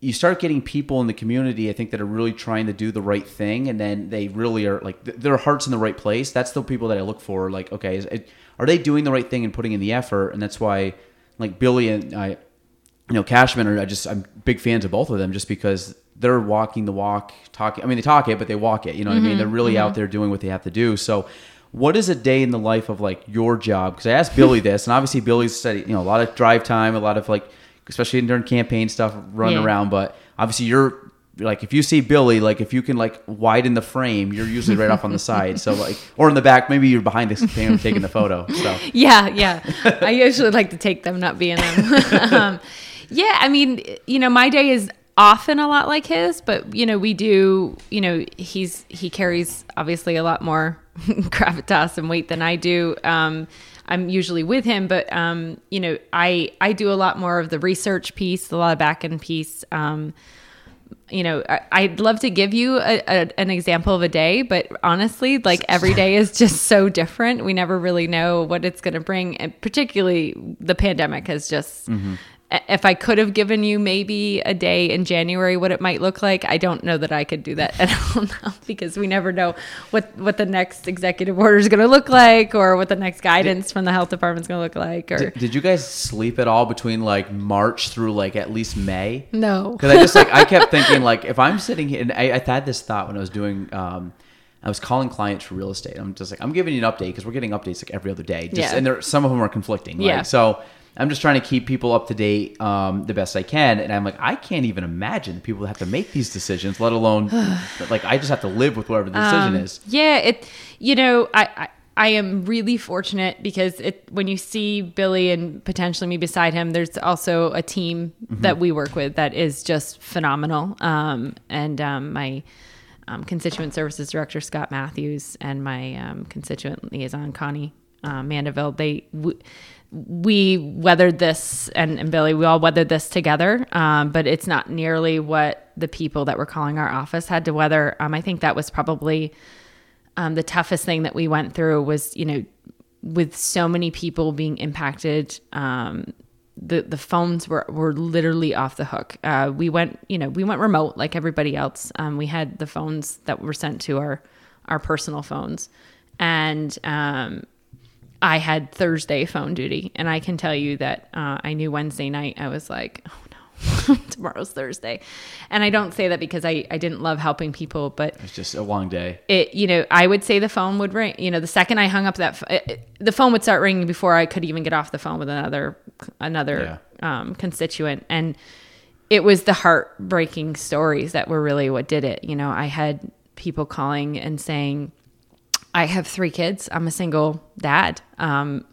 you start getting people in the community, I think that are really trying to do the right thing, and then they really are like th- their hearts in the right place. That's the people that I look for. Like, okay, is it, are they doing the right thing and putting in the effort? And that's why, like Billy and I, you know, Cashman are I just I'm big fans of both of them, just because they're walking the walk, talking. I mean, they talk it, but they walk it. You know what I mean? They're really out there doing what they have to do. So. What is a day in the life of like your job? Because I asked Billy this, and obviously Billy's said you know a lot of drive time, a lot of like especially during campaign stuff running Yeah. around but obviously you're like if you see billy like if you can like widen the frame you're usually right off on the side so like or in the back maybe you're behind the camera taking the photo so Yeah, yeah. I usually like to take them, not be in them. um, yeah, I mean, you know, my day is often a lot like his, but you know, we do. You know, he's he carries obviously a lot more gravitas and weight than I do. Um, I'm usually with him, but um, you know, I I do a lot more of the research piece, a lot of back end piece. Um, you know, I, I'd love to give you a, a, an example of a day, but honestly, like every day is just so different. We never really know what it's going to bring. And particularly the pandemic has just, if I could have given you maybe a day in January, what it might look like, I don't know that I could do that at all now because we never know what, what the next executive order is going to look like or what the next guidance from the health department is going to look like. Or did, did you guys sleep at all between like march through like at least may no. because i just like i kept thinking like if i'm sitting here and I, I had this thought when i was doing um I was calling clients for real estate. I'm just like, I'm giving you an update because we're getting updates like every other day. Just, Yeah. And there, some of them are conflicting. Yeah. So I'm just trying to keep people up to date um, the best I can. And I'm like, I can't even imagine the people that have to make these decisions, let alone like I just have to live with whatever the decision Um, is. Yeah, it. You know, I, I I am really fortunate because it when you see Billy and potentially me beside him, there's also a team Mm-hmm. that we work with that is just phenomenal. Um, and um, my um, constituent services director Scott Matthews and my um, constituent liaison Connie uh, Mandeville. They w- we weathered this, and, and, Billy, we all weathered this together. Um, but it's not nearly what the people that were calling our office had to weather. Um, I think that was probably um, the toughest thing that we went through. Was you know, with so many people being impacted. Um, the the phones were were literally off the hook. Uh, we went, you know, we went remote like everybody else. Um, we had the phones that were sent to our our personal phones, and um, I had Thursday phone duty. And I can tell you that uh, I knew Wednesday night. I was like, oh no, tomorrow's Thursday. And I don't say that because I, I didn't love helping people, but it's just a long day. It, you know, I would say the phone would ring, you know, the second I hung up that, it, the phone would start ringing before I could even get off the phone with another, another yeah. um, constituent. And it was the heartbreaking stories that were really what did it. You know, I had people calling and saying, I have three kids. I'm a single dad. Um,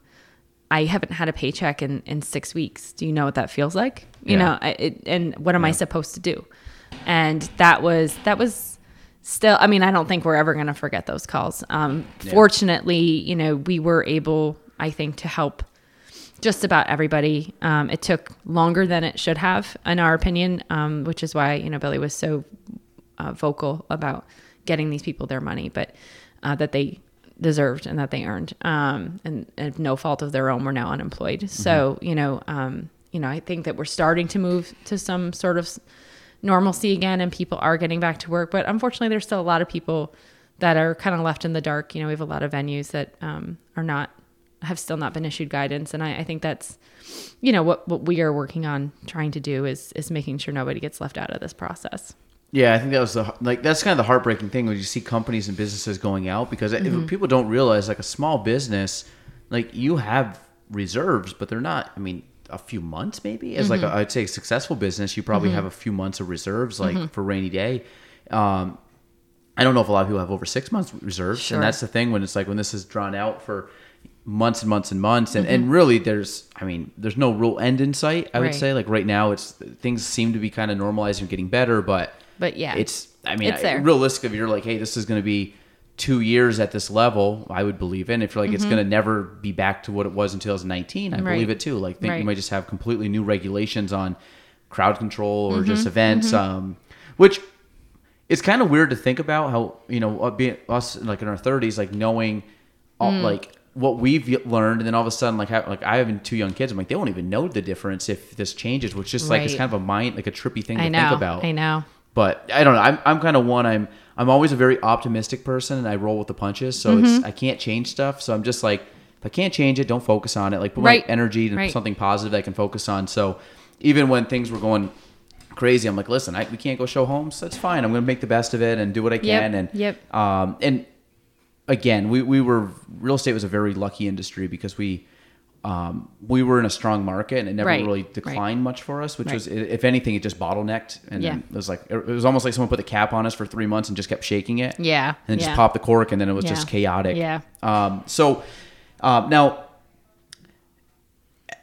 I haven't had a paycheck in, in six weeks. Do you know what that feels like? You yeah. know, I, it, and what am yeah. I supposed to do? And that was, that was still, I mean, I don't think we're ever going to forget those calls. Um, yeah. Fortunately, you know, we were able, I think, to help just about everybody. Um, it took longer than it should have, in our opinion, um, which is why, you know, Billy was so uh, vocal about getting these people their money, but uh, that they deserved and that they earned. Um, and, and no fault of their own, we're now unemployed. Mm-hmm. So, you know, um, you know, I think that we're starting to move to some sort of normalcy again and people are getting back to work. But unfortunately, there's still a lot of people that are kind of left in the dark. You know, we have a lot of venues that um, are not, have still not been issued guidance. And I, I think that's, you know, what, what we are working on trying to do is, is making sure nobody gets left out of this process. Yeah, I think that was the like that's kind of the heartbreaking thing when you see companies and businesses going out because mm-hmm. people don't realize like a small business, like you have reserves, but they're not. I mean, a few months maybe as mm-hmm. like i would say a successful business, you probably mm-hmm. have a few months of reserves like mm-hmm. for rainy day. Um, I don't know if a lot of people have over six months reserves, sure. and that's the thing when it's like when this is drawn out for months and months and months and, and mm-hmm. really there's i mean there's no real end in sight i would right. say like right now it's things seem to be kind of normalizing and getting better but but yeah, it's. I mean, it's realistic. If you're like, hey, this is going to be two years at this level, I would believe in. If you're like, mm-hmm. it's going to never be back to what it was in 2019, I right. believe it too. Like, think right. you might just have completely new regulations on crowd control or mm-hmm. just events, mm-hmm. um, which it's kind of weird to think about how you know uh, being us like in our 30s, like knowing all, mm. like what we've learned, and then all of a sudden, like have, like I have two young kids, I'm like they won't even know the difference if this changes, which just right. like it's kind of a mind like a trippy thing to think about. I know. But I don't know. I'm, I'm kind of one. I'm I'm always a very optimistic person, and I roll with the punches. So mm-hmm. it's I can't change stuff. So I'm just like, if I can't change it, don't focus on it. Like put right. my energy to right. something positive that I can focus on. So even when things were going crazy, I'm like, listen, I, we can't go show homes. That's fine. I'm going to make the best of it and do what I can. Yep. And yep. Um, and again, we we were real estate was a very lucky industry because we um, we were in a strong market and it never right. really declined right. much for us, which right. was, if anything, it just bottlenecked. And yeah. it was like, it was almost like someone put the cap on us for three months and just kept shaking it. Yeah. And then yeah. just popped the cork and then it was yeah. just chaotic. Yeah. Um, so uh, now,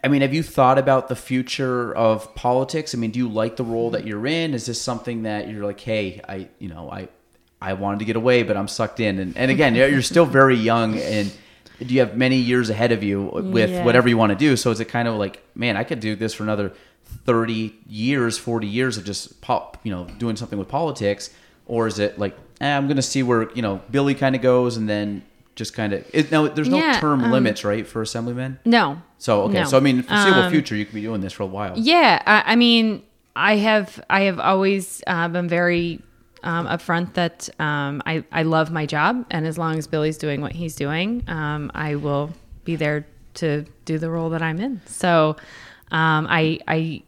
I mean, have you thought about the future of politics? I mean, do you like the role that you're in? Is this something that you're like, hey, I, you know, I, I wanted to get away, but I'm sucked in. And, and again, you're still very young and, do you have many years ahead of you with yeah. whatever you want to do. So is it kind of like, man, I could do this for another 30 years, 40 years of just pop, you know, doing something with politics? Or is it like, eh, I'm going to see where, you know, Billy kind of goes and then just kind of, no, there's no yeah, term um, limits, right, for assemblymen? No. So, okay. No. So, I mean, foreseeable um, future, you could be doing this for a while. Yeah. I, I mean, I have, I have always uh, been very um, up front that um, I, I love my job. And as long as Billy's doing what he's doing, um, I will be there to do the role that I'm in. So um, I, I,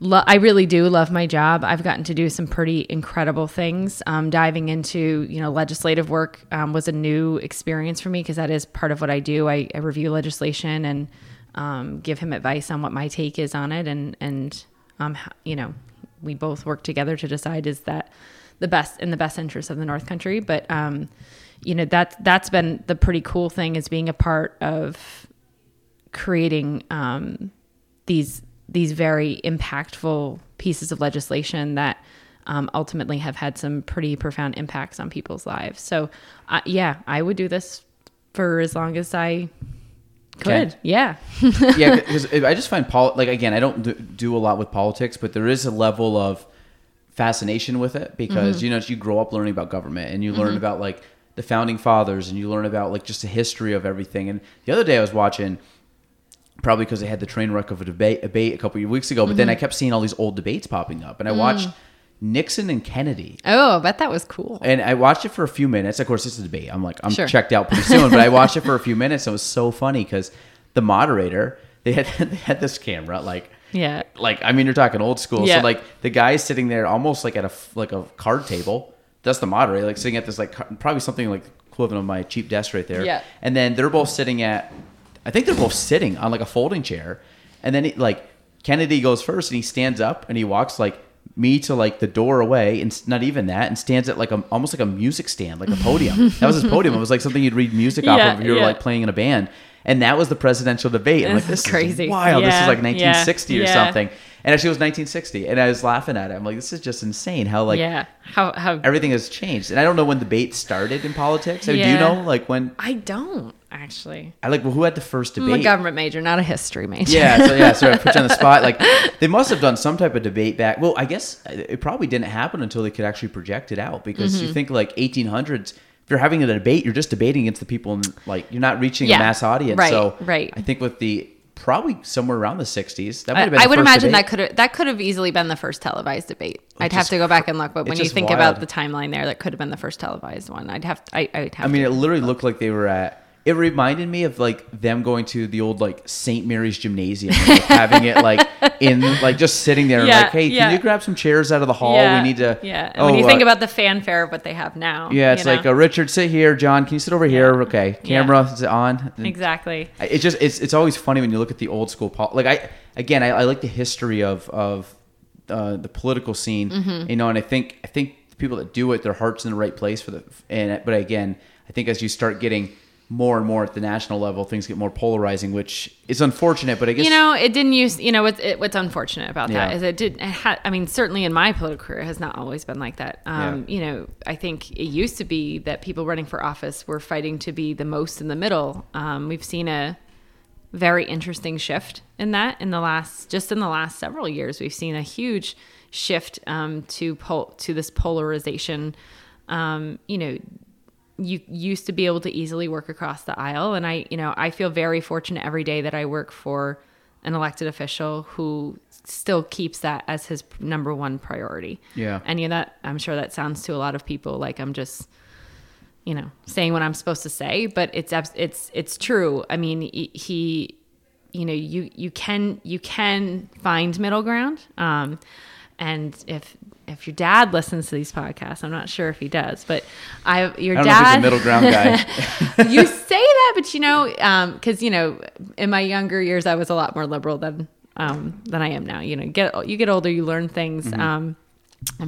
lo- I really do love my job. I've gotten to do some pretty incredible things. Um, diving into, you know, legislative work um, was a new experience for me because that is part of what I do. I, I review legislation and give him advice on what my take is on it. And, and, you know, we both work together to decide is that the best in the best interest of the North Country. But um, you know that that's been the pretty cool thing is being a part of creating um, these these very impactful pieces of legislation that um, ultimately have had some pretty profound impacts on people's lives. So, uh, yeah, I would do this for as long as I could. Okay. Yeah. yeah, because I just find pol- like again, I don't do, do a lot with politics, but there is a level of fascination with it because Mm-hmm. you know you grow up learning about government and you learn about like the founding fathers and you learn about like just the history of everything. And the other day I was watching. Probably because they had the train wreck of a debate, debate a couple of weeks ago, but then Mm-hmm. I kept seeing all these old debates popping up, and I watched Nixon and Kennedy, oh, I bet that was cool. and I watched it for a few minutes. Of course, it's a debate. I'm like, I'm Sure. checked out pretty soon, but I watched it for a few minutes. And it was so funny because the moderator, they had they had this camera, like, Yeah. like I mean, you're talking old school. Yeah. So like the guy is sitting there almost like at a like a card table. That's the moderator, like sitting at this like probably something like equivalent of my cheap desk right there. Yeah. And then they're both sitting at, I think they're both sitting on like a folding chair, and then it, like Kennedy goes first and he stands up and he walks like me to like the door away and not even that and stands at like a almost like a music stand like a podium that was his podium it was like something you'd read music off Yeah, of if you were yeah. like playing in a band and that was the presidential debate and like This this is crazy. is wild this is Yeah, like yeah, 1960 or yeah. something and actually it was 1960 and i was laughing at it i'm like this is just insane how like yeah. How, how, everything has changed and i don't know when debate started in politics I mean, do you know like when I don't actually. i like well, who had the first I'm a government major, not a history major. yeah, so yeah, sorry, I put you on the spot. Like they must have done some type of debate back. Well, I guess it probably didn't happen until they could actually project it out because Mm-hmm. you think like 1800s. If you're having a debate, you're just debating against the people, and like you're not reaching Yeah, a mass audience. right, so right. I think with the probably somewhere around the 60s, that would have been. I the would first imagine debate. that could have that could have easily been the first televised debate. I'd have to go back and look, but when you think wild. about the timeline there, that could have been the first televised one. I'd have I, I would have. I mean, it literally looked like they were at. It reminded me of like them going to the old like St. Mary's Gymnasium, and, like, having it like in like just sitting there, Yeah, like, hey, yeah. can you grab some chairs out of the hall? yeah, We need to. Yeah, and when you oh, think uh, about the fanfare of what they have now. Yeah, it's you know? like uh, Richard, sit here. John, can you sit over here? Okay, camera is it on? And exactly. It's just it's it's always funny when you look at the old school pol- like I again I, I like the history of of uh, the political scene, Mm-hmm. you know, and I think I think the people that do it, their hearts in the right place for the and but again, I think as you start getting more and more at the national level, things get more polarizing, which is unfortunate. But I guess You know, it didn't use. You know, what's it, what's unfortunate about that Yeah. is it did. It had, I mean, certainly in my political career, it has not always been like that. Um, Yeah. You know, I think it used to be that people running for office were fighting to be the most in the middle. Um, we've seen a very interesting shift in that in the last just in the last several years. We've seen a huge shift um, to pol- to this polarization. Um, you know, you used to be able to easily work across the aisle. And i you know i feel very fortunate every day that i work for an elected official who still keeps that as his number one priority. Yeah. and you know that i'm sure that sounds to a lot of people like i'm just you know saying what i'm supposed to say but it's it's it's true. I mean he, you know you you can you can find middle ground. Um and if if your dad listens to these podcasts i'm not sure if he does but i your I don't know if he's dad a middle ground guy. you say that but you know because you know in my younger years i was a lot more liberal than um than i am now you know get you get older you learn things Mm-hmm. um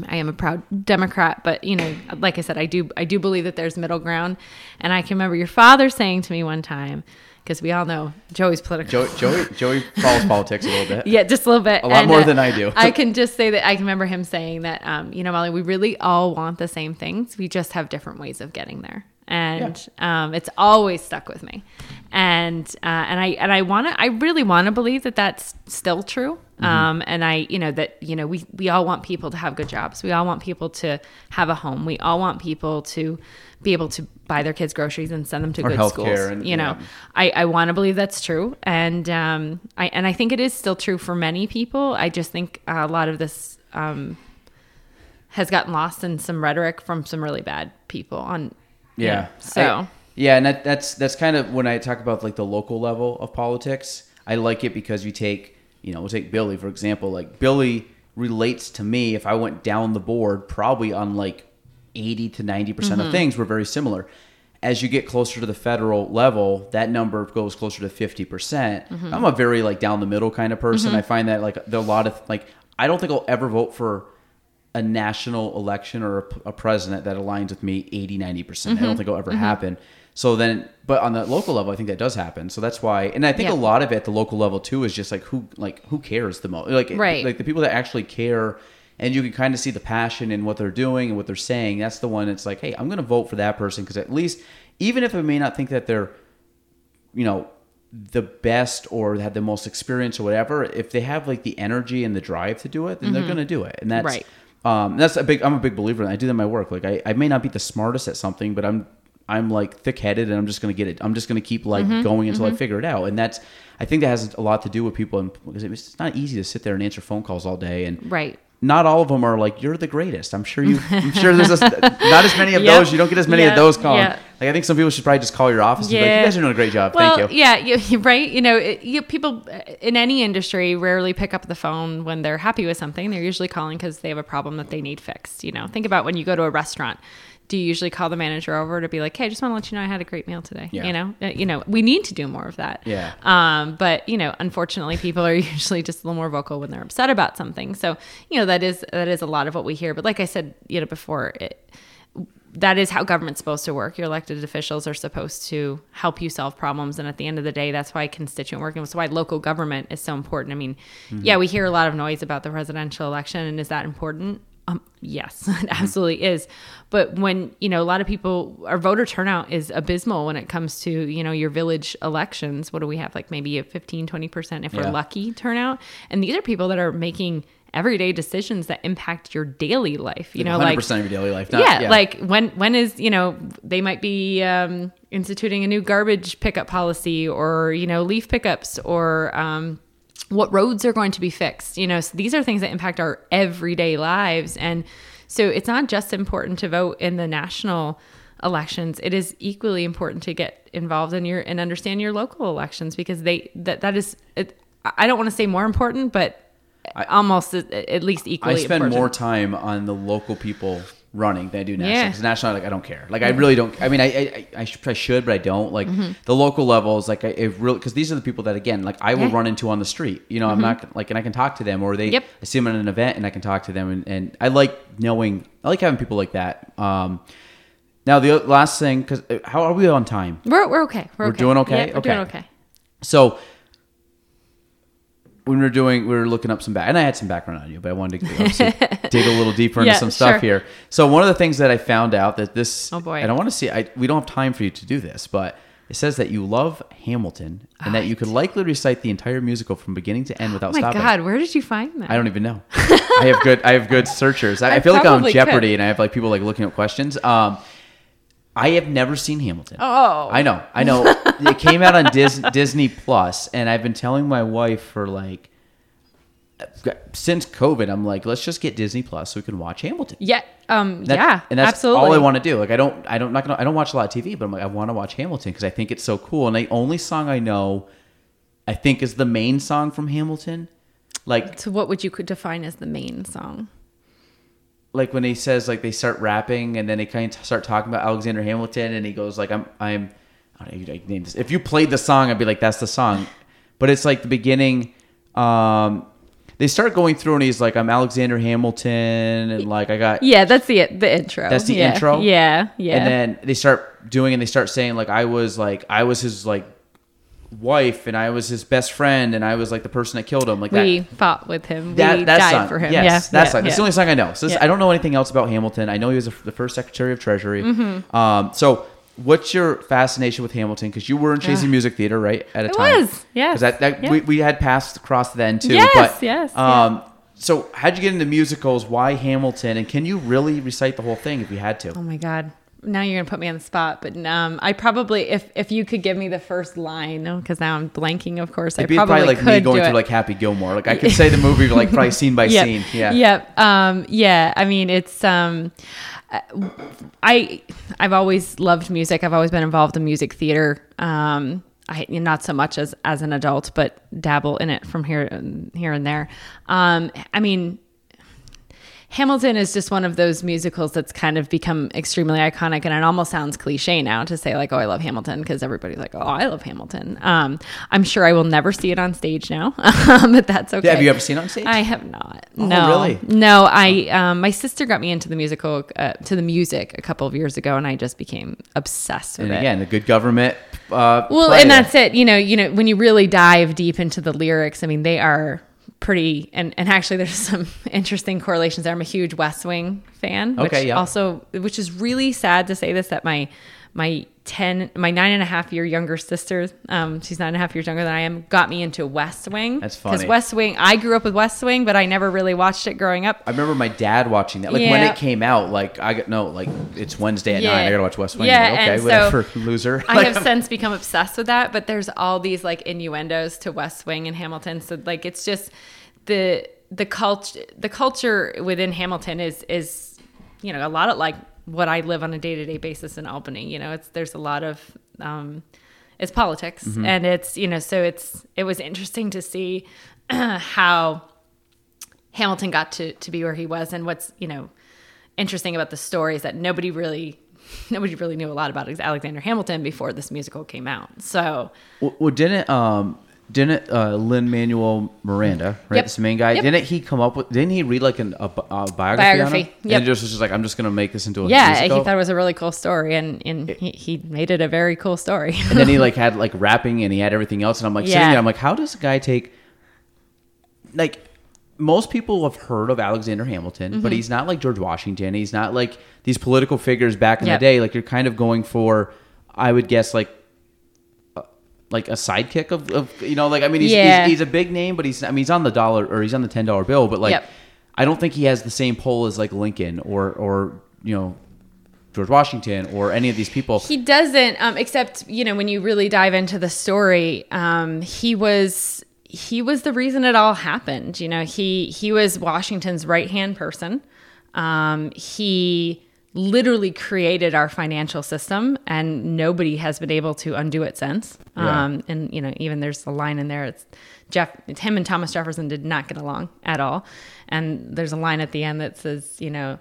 I am a proud Democrat, but you know, like I said, I do I do believe that there's middle ground, and I can remember your father saying to me one time, because we all know Joey's political. Joey, Joey Joey follows politics a little bit. Yeah, just a little bit. A lot more than I do. I can just say that I can remember him saying that, um, you know, Molly, we really all want the same things. We just have different ways of getting there. And um, it's always stuck with me. And uh, and I and I want to I really want to believe that that's still true. Mm-hmm. Um, and I you know that you know we we all want people to have good jobs. We all want people to have a home. We all want people to be able to buy their kids groceries and send them to Or good schools. and- you know, yeah. I, I want to believe that's true, and um, I and I think it is still true for many people. I just think a lot of this um, has gotten lost in some rhetoric from some really bad people. On Yeah. so I- yeah, and that, that's that's kind of when I talk about like the local level of politics. I like it because you take, you know, we'll take Billy for example. Like Billy relates to me if I went down the board, probably on like eighty to ninety percent Mm-hmm. of things were very similar. As you get closer to the federal level, that number goes closer to fifty percent. Mm-hmm. I'm a very like down the middle kind of person. I find that like there are a lot of like I don't think I'll ever vote for a national election or a, a president that aligns with me 80 90% Mm-hmm. i don't think it'll ever happen so then but on the local level i think that does happen so that's why and i think Yeah. a lot of it at the local level too is just like who like who cares the most like Right. like the people that actually care and you can kind of see the passion in what they're doing and what they're saying. That's the one. It's like, hey, I'm going to vote for that person because at least, even if I may not think that they're, you know, the best or had the most experience or whatever, if they have like the energy and the drive to do it, then they're going to do it, and that's Right. um, that's a big. I'm a big believer in. I do that in my work. Like I, I may not be the smartest at something, but I'm I'm like thick headed, and I'm just gonna get it. I'm just gonna keep like going until I figure it out. And that's I think that has a lot to do with people, and because it's not easy to sit there and answer phone calls all day, and Right. not all of them are like you're the greatest. I'm sure you. I'm sure there's a, not as many of Yep. those. You don't get as many Yeah. of those calling. Yeah. Like I think some people should probably just call your office and be like, Yeah. "You guys are doing a great job. Well, Thank you." yeah, you, you- right. You know, it, you, people uh, in any industry rarely pick up the phone when they're happy with something. They're usually calling because they have a problem that they need fixed. You know, think about when you go to a restaurant. Do you usually call the manager over to be like, "Hey, I just want to let you know I had a great meal today." Yeah. You know, Uh, you know, we need to do more of that. Yeah. Um, but you know, unfortunately, people are usually just a little more vocal when they're upset about something. So you know, that is that is a lot of what we hear. But like I said, you know, before it that is how government's supposed to work. Your elected officials are supposed to help you solve problems. And at the end of the day, that's why constituent work and that's why local government is so important. I mean, yeah, we hear a lot of noise about the presidential election. And is that important? Um, yes, it absolutely is. But when, you know, a lot of people, our voter turnout is abysmal when it comes to, you know, your village elections. What do we have? Like maybe a 15, 20% if Yeah. we're lucky turnout. And these are people that are making everyday decisions that impact your daily life. You know, 100% like of your daily life. Not, yeah, like when when is you know they might be um, instituting a new garbage pickup policy or you know leaf pickups or um, what roads are going to be fixed. You know, so these are things that impact our everyday lives, and so it's not just important to vote in the national elections it is equally important to get involved in your and understand your local elections because they that that is it, i don't want to say more important but almost at at least equally I spend important. more time on the local people running than I do national. Yeah. Because national, like I don't care. Like I really don't. I mean, I I, I, should, I should, but I don't. Like Mm-hmm. the local levels, like I it really because these are the people that again, like I will Yeah. Mm-hmm. run into on the street. You know, I'm not like, and I can talk to them, or they, Yep. I see them at an event and I can talk to them, and, and I like knowing. I like having people like that. Um, now the last thing, because how are we on time? We're, we're okay. We're, We're okay. doing okay? Yeah, we're doing Okay. okay. So when we were doing, we were looking up some back, and I had some background on you, but I wanted to dig a little deeper into Yeah, some stuff sure. here. So one of the things that I found out that this, Oh, boy. and I want to see, I we don't have time for you to do this, but it says that you love Hamilton and that you could likely recite the entire musical from beginning to end without Oh my stopping. God, where did you find that? I don't even know. I have good. I have good searchers. I, I I feel like I'm on Jeopardy, could. and I have like people like looking up questions. Um, I have never seen Hamilton. Oh. I know. I know. it came out on Dis- Disney Plus, and I've been telling my wife for like since COVID. I'm like, let's just get Disney Plus so we can watch Hamilton. Yeah. Um. That- yeah. and that's absolutely. all I want to do. Like, I don't, I don't, not gonna, I don't watch a lot of TV, but I'm like, I want to watch Hamilton because I think it's so cool. And the only song I know, I think, is the main song from Hamilton. Like, So, what would you could define as the main song? Like when he says like they start rapping and then they kind of start talking about Alexander Hamilton and he goes like I'm I'm I don't know you name this. If you played the song, I'd be like that's the song, but it's like the beginning. Um, they start going through and he's like I'm Alexander Hamilton and like I got Yeah, that's the the intro. That's the Yeah. intro? Yeah. Yeah. and then they start doing and they start saying like I was like I was his like wife and I was his best friend and I was like the person that killed him like that. we fought with him. That, we that died song. for him. Yes, yeah. that yeah, song. That's yeah. the only song I know. So this, Yeah. I don't know anything else about Hamilton. I know he was the first Secretary of Treasury. Mm-hmm. Um, so, what's your fascination with Hamilton? Because you were in Chazy Music Theater, right? At a It time, was, yes, Because that, that yeah. we, we had passed across then too. Yes, but, yes, Um, So, how'd you get into musicals? Why Hamilton? And can you really recite the whole thing if you had to? Oh my god. Now you're gonna put me on the spot, but um, I probably if if you could give me the first line, because now I'm blanking. Of course, It'd I be probably, probably like could me going through it. like Happy Gilmore. Like I could say the movie like probably scene by Yep. scene. Yeah. Yep. Um, yeah. I mean, it's um, I I've always loved music. I've always been involved in music theater. Um, I not so much as as an adult, but dabble in it from here here and there. Um, I mean, Hamilton is just one of those musicals that's kind of become extremely iconic, and it almost sounds cliche now to say like, "Oh, I love Hamilton," because everybody's like, "Oh, I love Hamilton." Um, I'm sure I will never see it on stage now, but that's okay. Have you ever seen it on stage? I have not. Oh, no, really? No, I um, my sister got me into the musical uh, to the music a couple of years ago, and I just became obsessed with and it. again, the good government. Uh, well, play and that's it. You know, you know, when you really dive deep into the lyrics, I mean, they are pretty and, and actually there's some interesting correlations there. I'm a huge West Wing fan. Which Okay, yeah. Also, which is really sad to say this that my my ten my nine and a half year younger sister, um, she's nine and a half years younger than I am, got me into West Wing. That's funny Because. West Wing, I grew up with West Wing, but I never really watched it growing up. I remember my dad watching that. Like when it came out, like I got no, like it's Wednesday at Yeah. nine. I gotta watch West Wing. Yeah, Like, okay, and so loser. I have since become obsessed with that, but there's all these like innuendos to West Wing and Hamilton. So like it's just the the culture the culture within Hamilton is is you know a lot of like what I live on a day to day basis in Albany. You know, it's there's a lot of um, it's politics Mm-hmm. and it's you know so it's it was interesting to see how Hamilton got to to be where he was and what's you know interesting about the story is that nobody really nobody really knew a lot about Alexander Hamilton before this musical came out. So Well, well, didn't um didn't uh, Lin Manuel Miranda, right, Yep. this main guy, Yep. didn't he come up with? Didn't he read like an, a, a biography? on Biography, yep. And it just was just like, I'm just gonna make this into a yeah, musical. he thought it was a really cool story, and and he, he made it a very cool story. and then he like had like rapping and he had everything else, and I'm like sitting Yeah. there, I'm like, how does a guy take like most people have heard of Alexander Hamilton, Mm-hmm. but he's not like George Washington. He's not like these political figures back in Yep. the day. Like you're kind of going for, I would guess like. Like a sidekick of, of, you know, like I mean, he's, Yeah. he's he's a big name, but he's I mean he's on the dollar or he's on the ten dollar bill, but like Yep. I don't think he has the same pull as like Lincoln or or you know George Washington or any of these people. He doesn't, um, except you know when you really dive into the story, um, he was he was the reason it all happened. You know, he he was Washington's right hand person. Um, he literally created our financial system, and nobody has been able to undo it since. Yeah. Um, and you know, even there's a line in there. It's Jeff. It's him and Thomas Jefferson did not get along at all. And there's a line at the end that says, you know,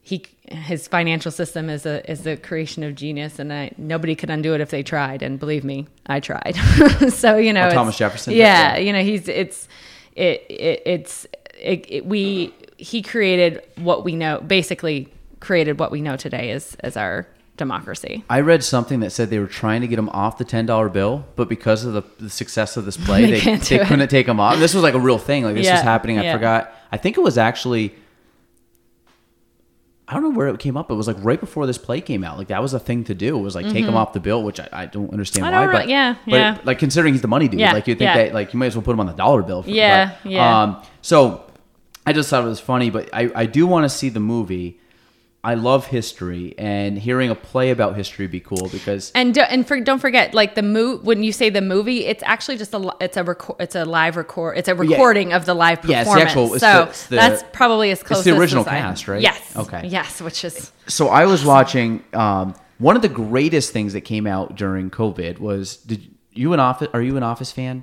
he his financial system is a is the creation of genius, and I, nobody could undo it if they tried. And believe me, I tried. so you know, Oh, Thomas Jefferson? Yeah, Yeah. you know, he's it's it, it it's it, it, we he created what we know. Basically, created what we know today as as our democracy. I read something that said they were trying to get him off the ten dollar bill, but because of the, the success of this play, They they, they, couldn't take him off. This was like a real thing. Like this was happening. I yeah. forgot. I think it was actually. I don't know where it came up. It was like right before this play came out. Like that was a thing to do. It was like take him off the bill, which I, I don't understand Mm-hmm. I why. don't but really- yeah, but yeah. like considering he's the money dude, Yeah, like you think yeah. that like you might as well put him on the dollar bill. For, Yeah, but, yeah. Um, so I just thought it was funny, but I I do want to see the movie. I love history, and hearing a play about history would be cool because And do, and for, don't forget, like the mo- when you say the movie, it's actually just a it's a record it's a live record it's a recording of the live Yeah, performance. it's the actual- it's so the- it's the- that's probably as close. the as original cast, right? Yes. Okay. Yes, which is so I was watching um, one of the greatest things that came out during COVID was did you an office are you an office fan?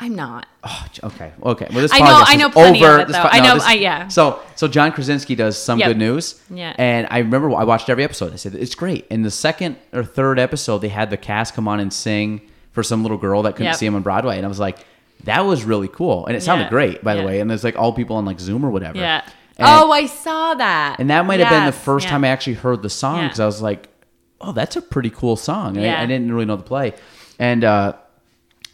I'm not. Oh, okay, okay. Well, this I know- I know plenty of over. it, This though. po- I no, know- this- I- yeah. So, so John Krasinski does some Yep. good news. Yeah. And I remember I watched every episode. I said it's great. In the second or third episode, they had the cast come on and sing for some little girl that couldn't Yep. see him on Broadway, and I was like, that was really cool, and it sounded Yeah. great, by the way. And there's like all people on like Zoom or whatever. Yeah. And- oh, I saw that. and that might have been the first yeah. time I actually heard the song Yeah. because I was like, "Oh, that's a pretty cool song." And I- Yeah. I, didn't really know the play, and uh,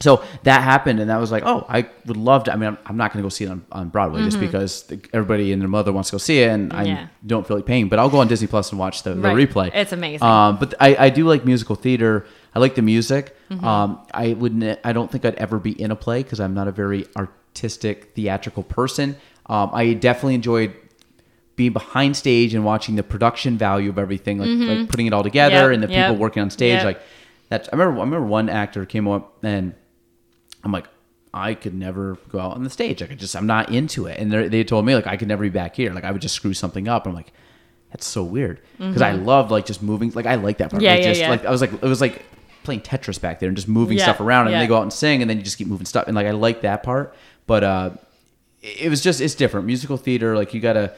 so that happened, and that was like, "Oh, I would love to." I mean, I'm, I'm not going to go see it on, on Broadway just because the, everybody and their mother wants to go see it, and I Mm-hmm. Yeah. don't feel like paying. But I'll go on Disney Plus and watch the, the Right. replay. It's amazing. Um, but I, I do like musical theater. I like the music. Mm-hmm. Um, I wouldn't. I don't think I'd ever be in a play because I'm not a very artistic theatrical person. Um, I definitely enjoyed being behind stage and watching the production value of everything, like, like putting it all together Mm-hmm. Yep, and the yep, people working on stage. yep. Like that's. I remember. I remember one actor came up and I'm like, I could never go out on the stage. Like I just, I'm not into it. And they're- told me like I could never be back here. Like I would just screw something up. I'm like, that's so weird because I love like just moving. Like I like that part. Mm-hmm. Yeah, like, yeah, just, yeah. Like I was like, it was like playing Tetris back there and just moving Yeah, stuff around. And yeah. they go out and sing, and then you just keep moving stuff. And like I like that part, but uh, it was just it's different. Musical theater, like you gotta.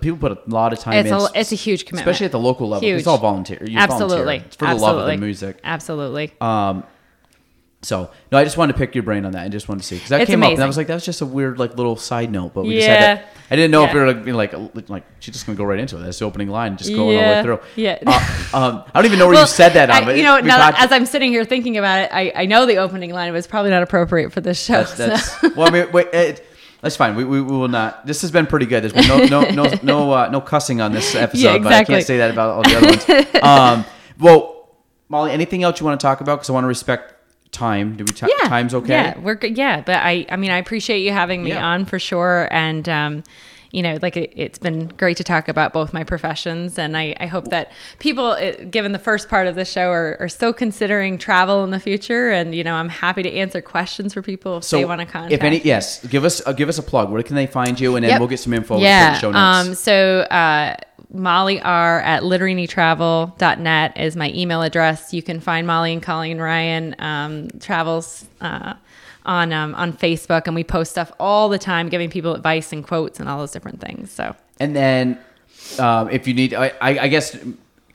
People put a lot of time It's in, a it's a huge commitment, especially at the local level. It's all volunteer. You Absolutely. It's for the love of the music. Absolutely. So no, I just wanted to pick your brain on that. I just wanted to see because that It's came up and I was like, that was just a weird like little side note, but we just had Yeah. I didn't know if Yeah. we were like, like like she's just gonna go right into it. That's the opening line, just going all the way through. Yeah. Uh, um, I don't even know where Well, you said that on. I- but you know, we've now that, as I'm sitting here thinking about it, I, I know the opening line was probably not appropriate for this show. That's, so- well, I mean, wait, it, that's fine. We, we, we will not. This has been pretty good. There's been no no no no uh, no cussing on this episode, Yeah, but I can't say that about all the other ones. Um, well, Molly, anything else you want to talk about? Because I want to respect time. Do we ti yeah, time's okay? Yeah, we're good. Yeah, but I, I mean, I appreciate you having me Yeah. on for sure, and um, you know, like it, it's been great to talk about both my professions, and I, I hope that people, it, given the first part of the show, are, are still considering travel in the future, and you know, I'm happy to answer questions for people if So they want to contact. if any, yes, give us uh, give us a plug. Where can they find you? And then Yep. we'll get some info. Yeah. the show notes. Um, so uh, Molly R at litterinitravel.net is my email address. You can find Molly and Colleen Ryan um, travels uh, on um, on Facebook, and we post stuff all the time, giving people advice and quotes and all those different things. So And then, um, if you need, I, I, I guess,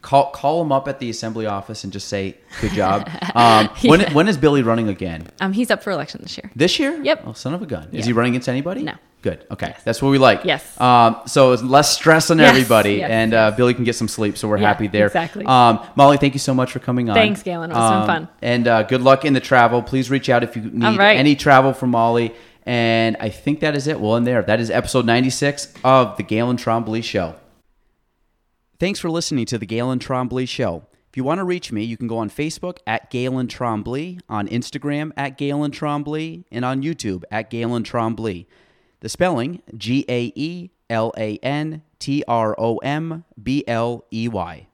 call call them up at the assembly office and just say, "Good job." Um, When when is Billy running again? um, he's up for election this year. This year? Yep. Oh, son of a gun. Is Yeah. he running against anybody? No. Good. Okay. That's what we like. Yes. Um, so it's less stress on Yes, everybody, yes, and uh, Billy can get some sleep. So we're Yeah, happy there. exactly. Um, Molly, thank you so much for coming on. Thanks, Gaelan. It was Um, fun. And uh, good luck in the travel. Please reach out if you need right. any travel from Molly. And I think that is it. We'll end there. That is episode 96 of the Gaelan Trombley Show. Thanks for listening to the Gaelan Trombley Show. If you want to reach me, you can go on Facebook at Gaelan Trombley, on Instagram at Gaelan Trombley, and on YouTube at Gaelan Trombley. The spelling G A E L A N T R O M B L E Y.